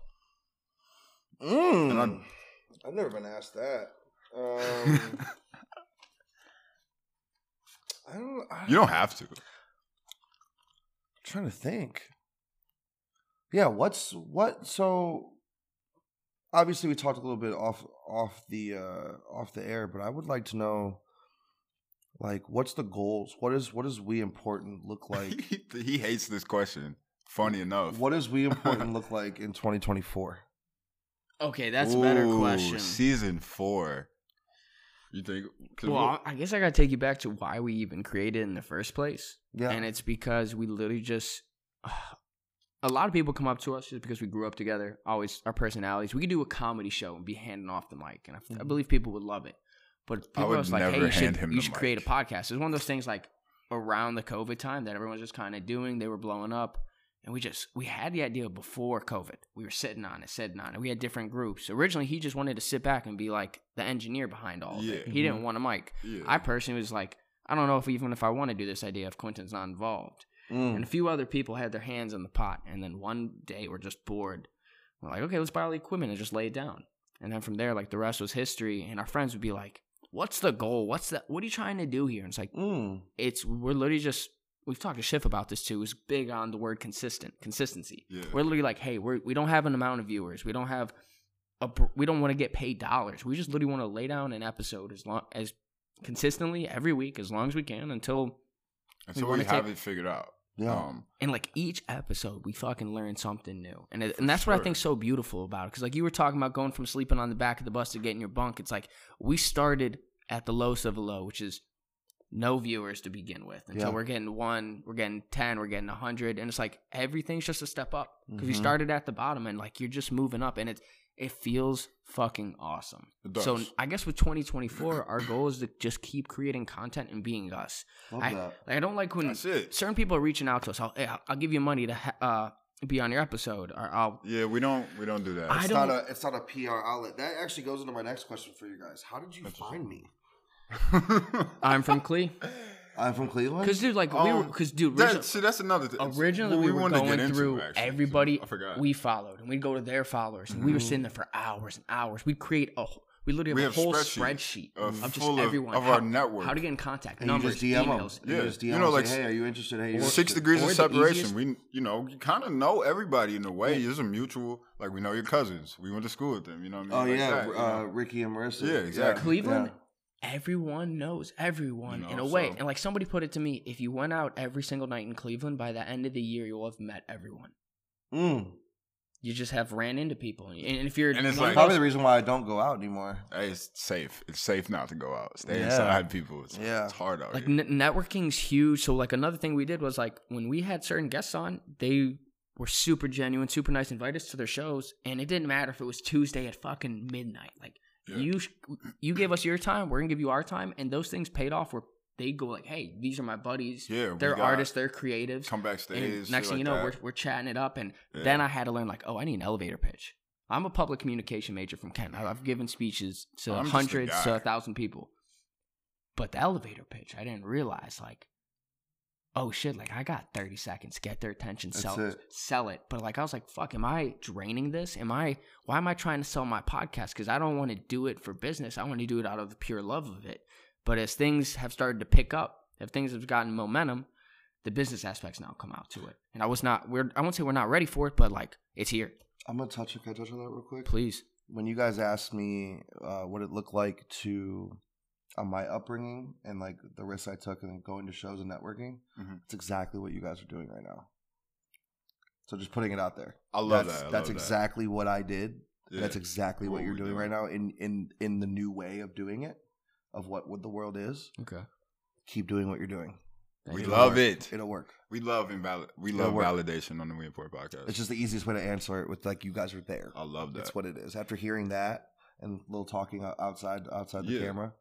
Mm. I've never been asked that. Um, I don't. I you don't have to. I'm trying to think. Yeah, what's what? So obviously, we talked a little bit off off the uh, off the air, but I would like to know, like, what's the goals? What is what does we important look like? he, he hates this question. Funny enough. what does we important look like in 2024? Okay, that's a better Ooh, question. Season four. You think? Well, we'll- I guess I gotta take you back to why we even created in the first place. Yeah, and it's because we literally just a lot of people come up to us just because we grew up together always our personalities we could do a comedy show and be handing off the mic and i, I Mhm. believe people would love it but people would was like hey never you should, him you the should create a podcast It's one of those things like around the covid time that everyone was just kind of doing they were blowing up and we just we had the idea before covid we were sitting on it sitting on it we had different groups originally he just wanted to sit back and be like the engineer behind all of it Yeah. he didn't want a mic yeah. i personally was like i don't know if even if i want to do this idea if quentin's not involved Mm. and a few other people had their hands in the pot. And then one day we're just bored. We're like, okay, let's buy all the equipment and just lay it down. And then from there, like the rest was history. And our friends would be like, what's the goal? What's that? What are you trying to do here? And it's like, Mm. it's, we're literally just, we've talked to Schiff about this too, is big on the word consistent, consistency. Yeah. We're literally like, hey, we're, we don't have an amount of viewers. We don't have a, we don't want to get paid dollars. We just literally want to lay down an episode as long as consistently every week, as long as we can until Until we, wanna have take- it figured out. Yeah. Um, and like each episode we fucking learn something new and it, and that's what i sure. think so beautiful about it because like you were talking about going from sleeping on the back of the bus to getting your bunk it's like we started at the lowest of a low which is no viewers to begin with until Yeah. we're getting one we're getting 10 we're getting 100 and it's like everything's just a step up because we Mhm. started at the bottom and like you're just moving up and it it feels fucking awesome so i guess with 2024 our goal is to just keep creating content and being us Love I, that. like, I don't like when certain people are reaching out to us. I'll, hey, I'll- I'll give you money to ha- uh, be on your episode, or I'll. Yeah, we don't we don't do that. I It's don't- not a it's not a PR outlet. That actually goes into my next question for you guys. How did you find me? I'm from Cle. I'm from Cleveland. Because dude, like we were, because dude, that, origin- see, that's another thing. originally What we, were wanted to going into, through actually, everybody too. I forgot. we followed, and we'd go to their followers, and we were Mhm. sitting there for hours and hours. We'd create a, wh- we literally We have a have whole spreadsheets spreadsheet of of just full of- everyone of how, our network. how to get in contact, and you numbers, just DM emails. them. You Yeah. just DM You know, them. like- say, hey, are you interested? Hey, you Or- Six interested? degrees or of the separation. easiest- We, you know, you kind of know everybody in a way. There's a mutual, like we know your cousins. We went to school with them. You know what I Oh mean? Like yeah, that, you uh. Ricky and Marissa. Yeah, exactly. Cleveland, everyone knows everyone You in a way. so- And like somebody put it to me, if you went out every single night in Cleveland, by the end of the year, you'll have met everyone. Mm. You just have ran into people, and if you're And it's like- Probably the reason why I don't go out anymore. Hey, it's safe. It's safe not to go out. Stay Yeah. inside, people. It's, Yeah. it's hard out like here. n- networking's huge. So like another thing we did was like when we had certain guests on, they were super genuine, super nice, invite us to their shows, and it didn't matter if it was Tuesday at fucking midnight. Like Yeah. you, you gave us your time, we're gonna give you our time, and those things paid off. Where they go like, hey, these are my buddies. yeah, They're artists, they're creatives. Come backstage. And next thing you like know, we're, we're chatting it up, and Yeah. then I had to learn like, oh, I need an elevator pitch. I'm a public communication major from Kent. I've given speeches to I'm hundreds to a thousand people, but the elevator pitch, I didn't realize like, oh shit, like I got 30 seconds, get their attention, sell it. sell it. But like I was like, fuck, am I draining this? Am I? Why am I trying to sell my podcast? Because I don't want to do it for business. I want to do it out of the pure love of it. But as things have started to pick up, if things have gotten momentum, the business aspects now come out to it. And I was not. We're. I won't say we're not ready for it, but like it's here. I'm gonna touch. Can I touch on that real quick? Please. When you guys asked me uh, what it looked like to on my upbringing and like the risks I took and going to shows and networking, Mhm. it's exactly what you guys are doing right now. So just putting it out there. I love that's, that. I That's love that. exactly what I did. Yeah. That's exactly what, What you're doing, doing. right now in in in the new way of doing it, of what what the world is. Okay. Keep doing what you're doing. We It'll love it. It'll work. We love invalid. We It'll love work. validation on the We Import podcast. It's just the easiest way to answer it with like you guys are there. I love that. That's what it is. After hearing that and a little talking outside outside the Yeah. camera,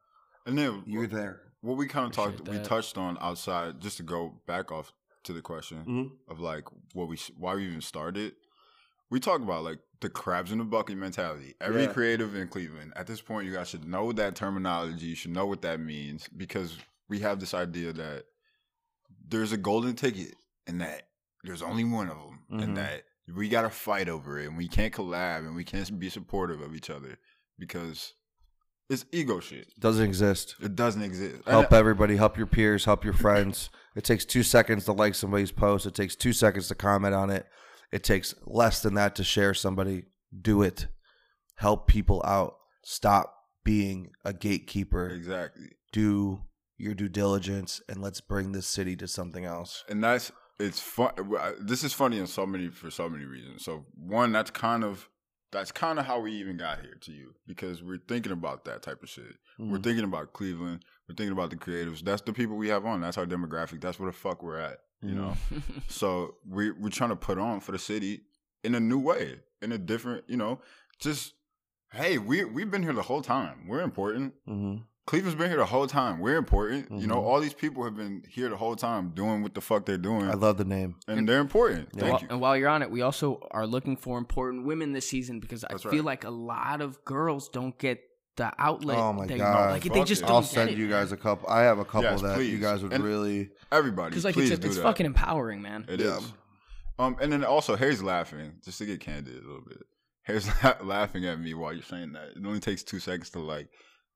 and then you're there. what we kind of talked, Appreciate we touched on outside. Just to go back off to the question Mhm. of like what we why we even started. We talk about like the crabs in the bucket mentality. Every Yeah. creative in Cleveland at this point, you guys should know that terminology. You should know what that means because we have this idea that there's a golden ticket and that there's only one of them Mhm. and that we got to fight over it and we can't collab and we can't be supportive of each other because it's ego shit. Doesn't exist. It doesn't exist. Help everybody. Help your peers. Help your friends. It takes two seconds to like somebody's post. It takes two seconds to comment on it. It takes less than that to share somebody. Do it. Help people out. Stop being a gatekeeper. exactly. Do your due diligence and let's bring this city to something else. and that's it's fun. This is funny in so many for so many reasons. So one, that's kind of that's kind of how we even got here to you because we're thinking about that type of shit. We're Mhm. thinking about Cleveland. We're thinking about the creatives. That's the people we have on. That's our demographic. That's where the fuck we're at. You know. So we we're trying to put on for the city in a new way, in a different. You know, just hey, we we've been here the whole time. We're important. Mhm. Cleveland's been here the whole time. We're important. You know, Mhm. all these people have been here the whole time doing what the fuck they're doing, I love the name. and they're important. Yeah. Thank While- you. And while you're on it, we also are looking for important women this season because I feel right. like a lot of girls don't get the outlet. Oh my they, God. Like they just it. don't I'll get send it, you man. guys a couple. I have a couple Yes, that you guys would And- really. Everybody, Because like please it's, do it's that. fucking empowering, man. It Yeah. is. Um, and then also Harry's laughing just to get candid a little bit. Harry's la- laughing at me while you're saying that. It only takes two seconds to like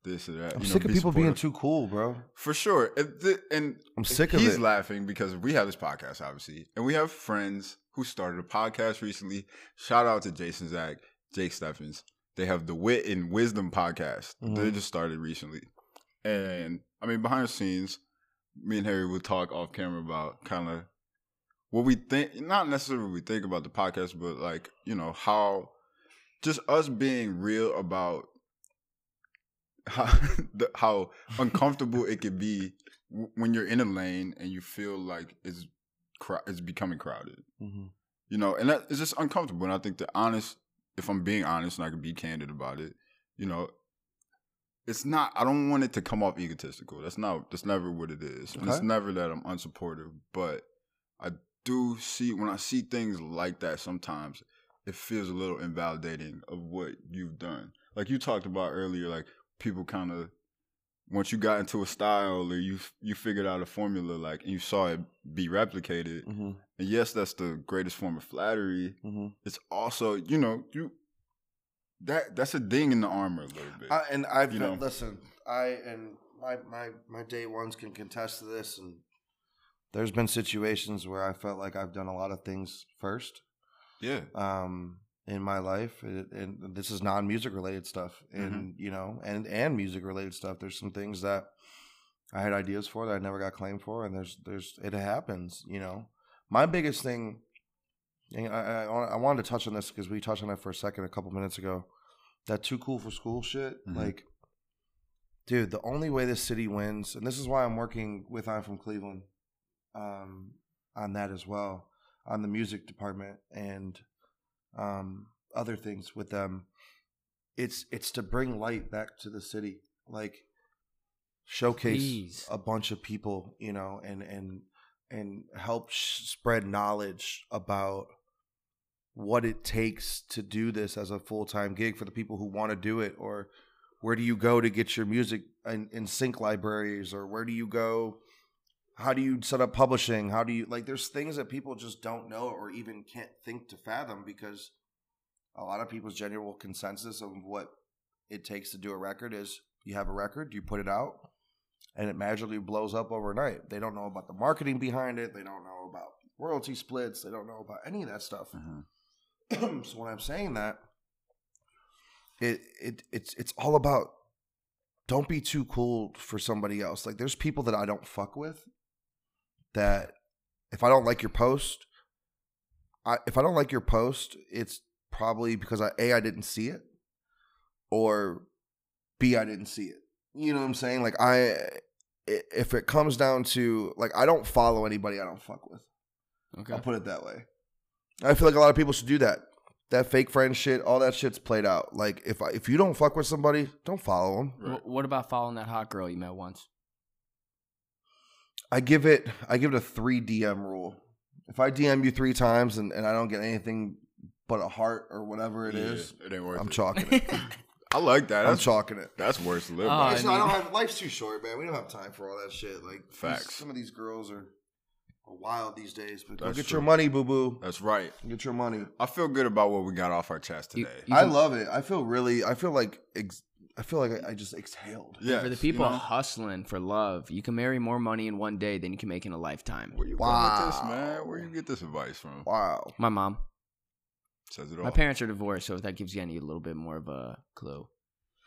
this or that. I'm you know, sick of be people being too cool, bro. For sure. And, th- and I'm sick of he's it. laughing because we have this podcast, obviously, and we have friends who started a podcast recently. Shout out to Jason Zach, Jake Steffens. They have the Wit and Wisdom podcast. They Mhm. just started recently. And I mean, behind the scenes, me and Harry would talk off camera about kind of what we think, not necessarily what we think about the podcast, but like, you know, how just us being real about how, the, how uncomfortable it could be w- when you're in a lane and you feel like it's cro- it's becoming crowded. Mhm. You know, and that it's just uncomfortable. And I think the honest, if I'm being honest and I can be candid about it, you know, it's not. I don't want it to come off egotistical. That's not. That's never what it is. And it's never that I'm unsupportive. But I do see when I see things like that. Sometimes it feels a little invalidating of what you've done. Like you talked about earlier, like people kind of once you got into a style or you you figured out a formula, like and you saw it be replicated. Mhm. And yes, that's the greatest form of flattery. Mhm. It's also, you know, you that that's a ding in the armor a little bit. I, and I've You know. listen. I and my my my day ones can contest to this, and there's been situations where I felt like I've done a lot of things first. yeah. um, in my life, and, and this is non-music related stuff, and you know, and and music related stuff. There's some things that I had ideas for that I never got claimed for, and there's there's it happens. You know, my biggest thing, and I I, I wanted to touch on this because we touched on it for a second a couple minutes ago. That too cool for school shit, Mhm. like. Dude, the only way this city wins, and this is why I'm working with I'm from Cleveland, um, on that as well, on the music department and um, other things with them. It's it's to bring light back to the city, like showcase Please. a bunch of people, you know, and and and help sh- spread knowledge about what it takes to do this as a full time gig for the people who want to do it, or where do you go to get your music in, in sync libraries, or where do you go? How do you set up publishing? How do you like? There's things that people just don't know or even can't think to fathom because a lot of people's general consensus of what it takes to do a record is you have a record, you put it out, and it magically blows up overnight. They don't know about the marketing behind it. They don't know about royalty splits. They don't know about any of that stuff. Mhm. so when I'm saying that, it it it's it's all about don't be too cool for somebody else. Like there's people that I don't fuck with that if I don't like your post, I if I don't like your post, it's probably because I A I didn't see it or B I didn't see it. You know what I'm saying? Like I i- if it comes down to like I don't follow anybody I don't fuck with. Okay. I'll put it that way. I feel like a lot of people should do that. That fake friend shit, all that shit's played out. Like if I, if you don't fuck with somebody, don't follow them. Right. What about following that hot girl you met once? I give it I give it a three DM rule. If I DM you three times and, and I don't get anything but a heart or whatever it Yeah, is, it ain't worth I'm it. chalking it. I like that. I'm That's chalking it. that's worse to live Oh, uh, by. I Listen, I, don't have life's too short, man. We don't have time for all that shit. Like these- some of these girls are wild these days. But go get true. your money, boo boo. That's right. Get your money. I feel good about what we got off our chest today. you I love it. I feel really. I feel like. Ex- I feel like I, I just exhaled. yeah, for the people hustling for love, you can marry more money in one day than you can make in a lifetime. Where you wow. with this, man? Where you get this advice from? Wow. My mom, Says it all. my parents are divorced, so if that gives you any a little bit more of a clue.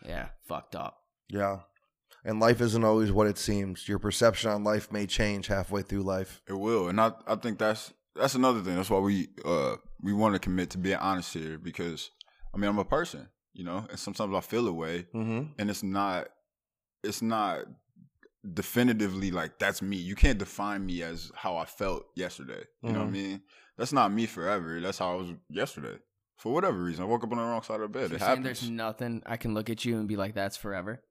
Yeah, fucked up. Yeah. And life isn't always what it seems. Your perception on life may change halfway through life. It will, and I I think that's that's another thing. That's why we uh we want to commit to being honest here because I mean I'm a person, you know, and sometimes I feel a way, Mm-hmm. and it's not it's not definitively like that's me. You can't define me as how I felt yesterday. You know what I Mhm. mean? That's not me forever. That's how I was yesterday. For whatever reason, I woke up on the wrong side of the bed. You're it happens. there's nothing I can look at you and be like, that's forever.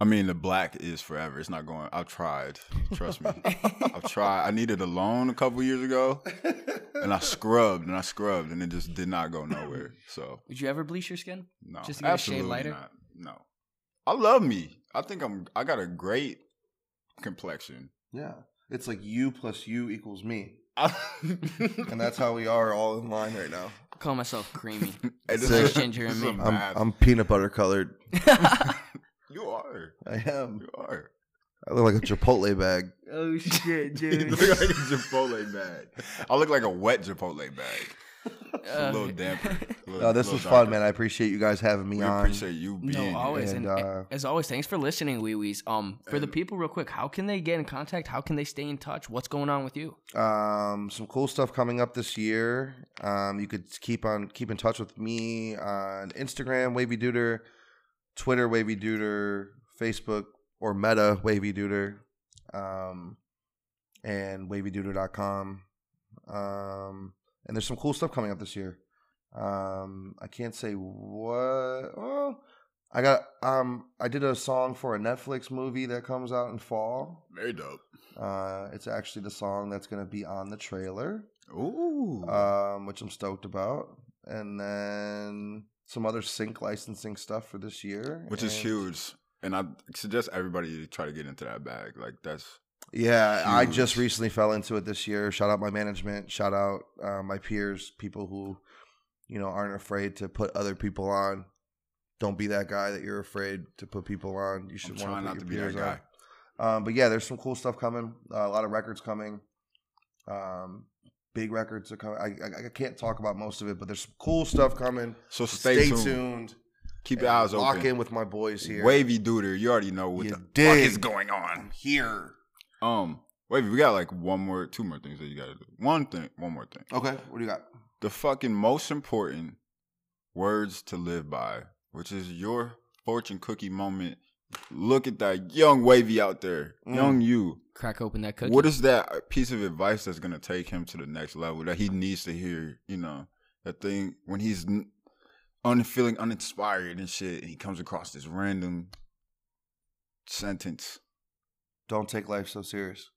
I mean, the black is forever. It's not going. I've tried. Trust me. I've tried. I needed a loan a couple years ago, and I scrubbed and I scrubbed, and it just did not go nowhere. So Would you ever bleach your skin? no, Just to get a shade absolutely lighter? not. No, I love me. I think I'm. I got a great complexion. Yeah. It's like you plus you equals me. And that's how we are all in line right now. I call myself creamy. It's this nice is- ginger and me. a I'm, I'm peanut butter colored. You are. I am. You are. I look like a Chipotle bag. oh shit, You look like a Chipotle bag. I look like a wet Chipotle bag. It's a little damper. A little- No, this little was fun, man. I appreciate you guys having me We on. appreciate you being No, here. always. And, And, uh, as always, thanks for listening, wee wees. Um, for the people, real quick, how can they get in contact? How can they stay in touch? What's going on with you? Um, some cool stuff coming up this year. Um, you could keep on keep in touch with me on Instagram, Wavy Duder, Twitter, Wavy Duder, Facebook or Meta, Wavy Duder, um, and WavyDuder.com. Um, and there's some cool stuff coming up this year. Um, I can't say what. Well, I got um, I did a song for a Netflix movie that comes out in fall. Very dope. Uh, it's actually the song that's going to be on the trailer, Ooh. um, which I'm stoked about. And then some other sync licensing stuff for this year, Which is huge. And I suggest everybody to try to get into that bag. Like that's Yeah, I just recently fell into it this year. Shout out my management. Shout out uh, my peers, people who you know aren't afraid to put other people on. Don't be that guy that you're afraid to put people on. You should want to put not your to be that peers guy. on. Um, but yeah, there's some cool stuff coming. Uh, a lot of records coming. Um, big records are coming. I, I, I can't talk about most of it, but there's some cool stuff coming. So stay, Stay tuned. tuned. Keep your eyes Lock open. Lock in with my boys here. Wavy Duder, you already know what You the fuck is going on. I'm here. Um, Wavy, we got like one more, two more things that you gotta do. One thing, one more thing. Okay, what do you got? The fucking most important words to live by, which is your fortune cookie moment. Look at that young Wavy out there, Mm. young you. Crack open that cookie. What is that piece of advice that's gonna take him to the next level that he needs to hear? You know, that thing when he's n- un- feeling uninspired and shit, and he comes across this random sentence. Don't take life so serious.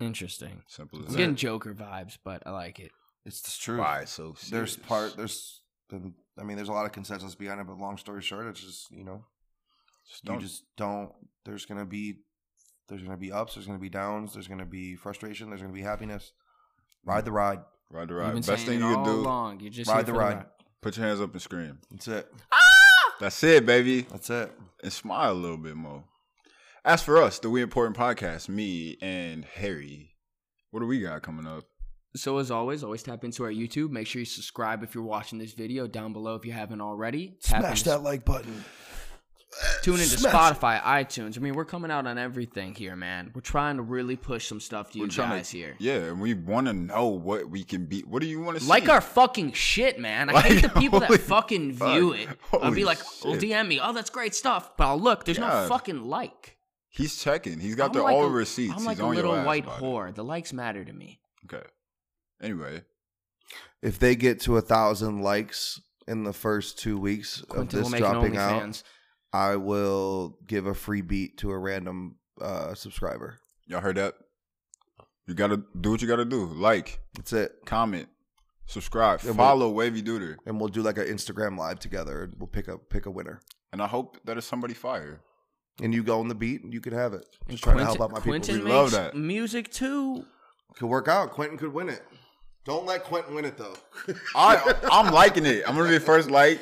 Interesting. Simple as I'm that. getting Joker vibes, but I like it. It's the truth. Why so serious? There's serious? part. There's. been- I mean, there's a lot of consensus behind it, but long story short, it's just you know, Just you don't- just don't. There's gonna be, there's gonna be ups. There's gonna be downs. There's gonna be frustration. There's gonna be happiness. Ride the ride. Ride the ride. Best thing you all can do. along. You're just Ride the for ride. Put your hands up and scream. That's it. Ah! That's it, baby. That's it. And smile a little bit more. As for us, the We Important Podcast, me and Harry, what do we got coming up? So as always, always tap into our YouTube. Make sure you subscribe if you're watching this video down below if you haven't already. Tap Smash into- that like button. Tune into Smash Spotify, iTunes. I mean, we're coming out on everything here, man. We're trying to really push some stuff to you We're trying guys to, here. Yeah, and we want to know what we can be. What do you want to see? Like our fucking shit, man. I Like, hate the people that fucking fuck. view it. I'll be like, oh, "Well. DM me. Oh, that's great stuff." But I'll look. There's no fucking like. He's checking. He's got I'm the like all a- receipts. I'm like He's a on little ass white about it. whore. The likes matter to me. Okay. Anyway, If they get to a thousand likes in the first two weeks of Quentin will this dropping out, OnlyFans. I will give a free beat to a random uh, subscriber. y'all heard that? You gotta do what you gotta do. Like, That's it. comment, subscribe, Yeah, but- follow Wavy Duder, And we'll do like an Instagram live together, and we'll pick a pick a winner. and I hope that is somebody fire. and you go on the beat, and you could have it. And Just trying to help out my Quentin people. We love that. music too. Could work out. Quentin could win it. Don't let Quentin win it though. I I'm liking it. I'm gonna be the first like.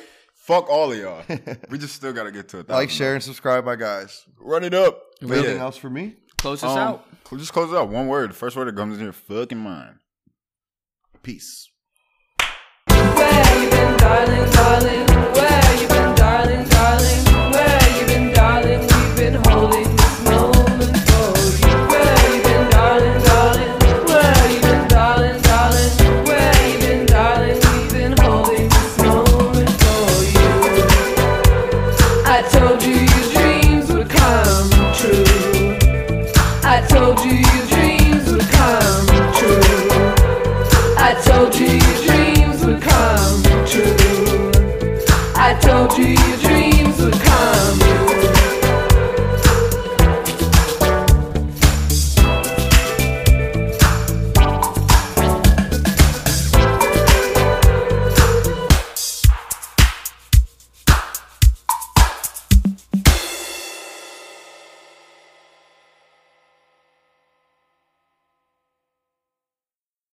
Fuck all of y'all. We just still gotta get to it. like, share, and subscribe, my guys. Run it up. But Anything yeah, else for me? Close us um, out. cl- Just close it out. One word. The first word that comes in your fucking mind. Peace. Where you been, darling, darling? Where you been, darling, darling?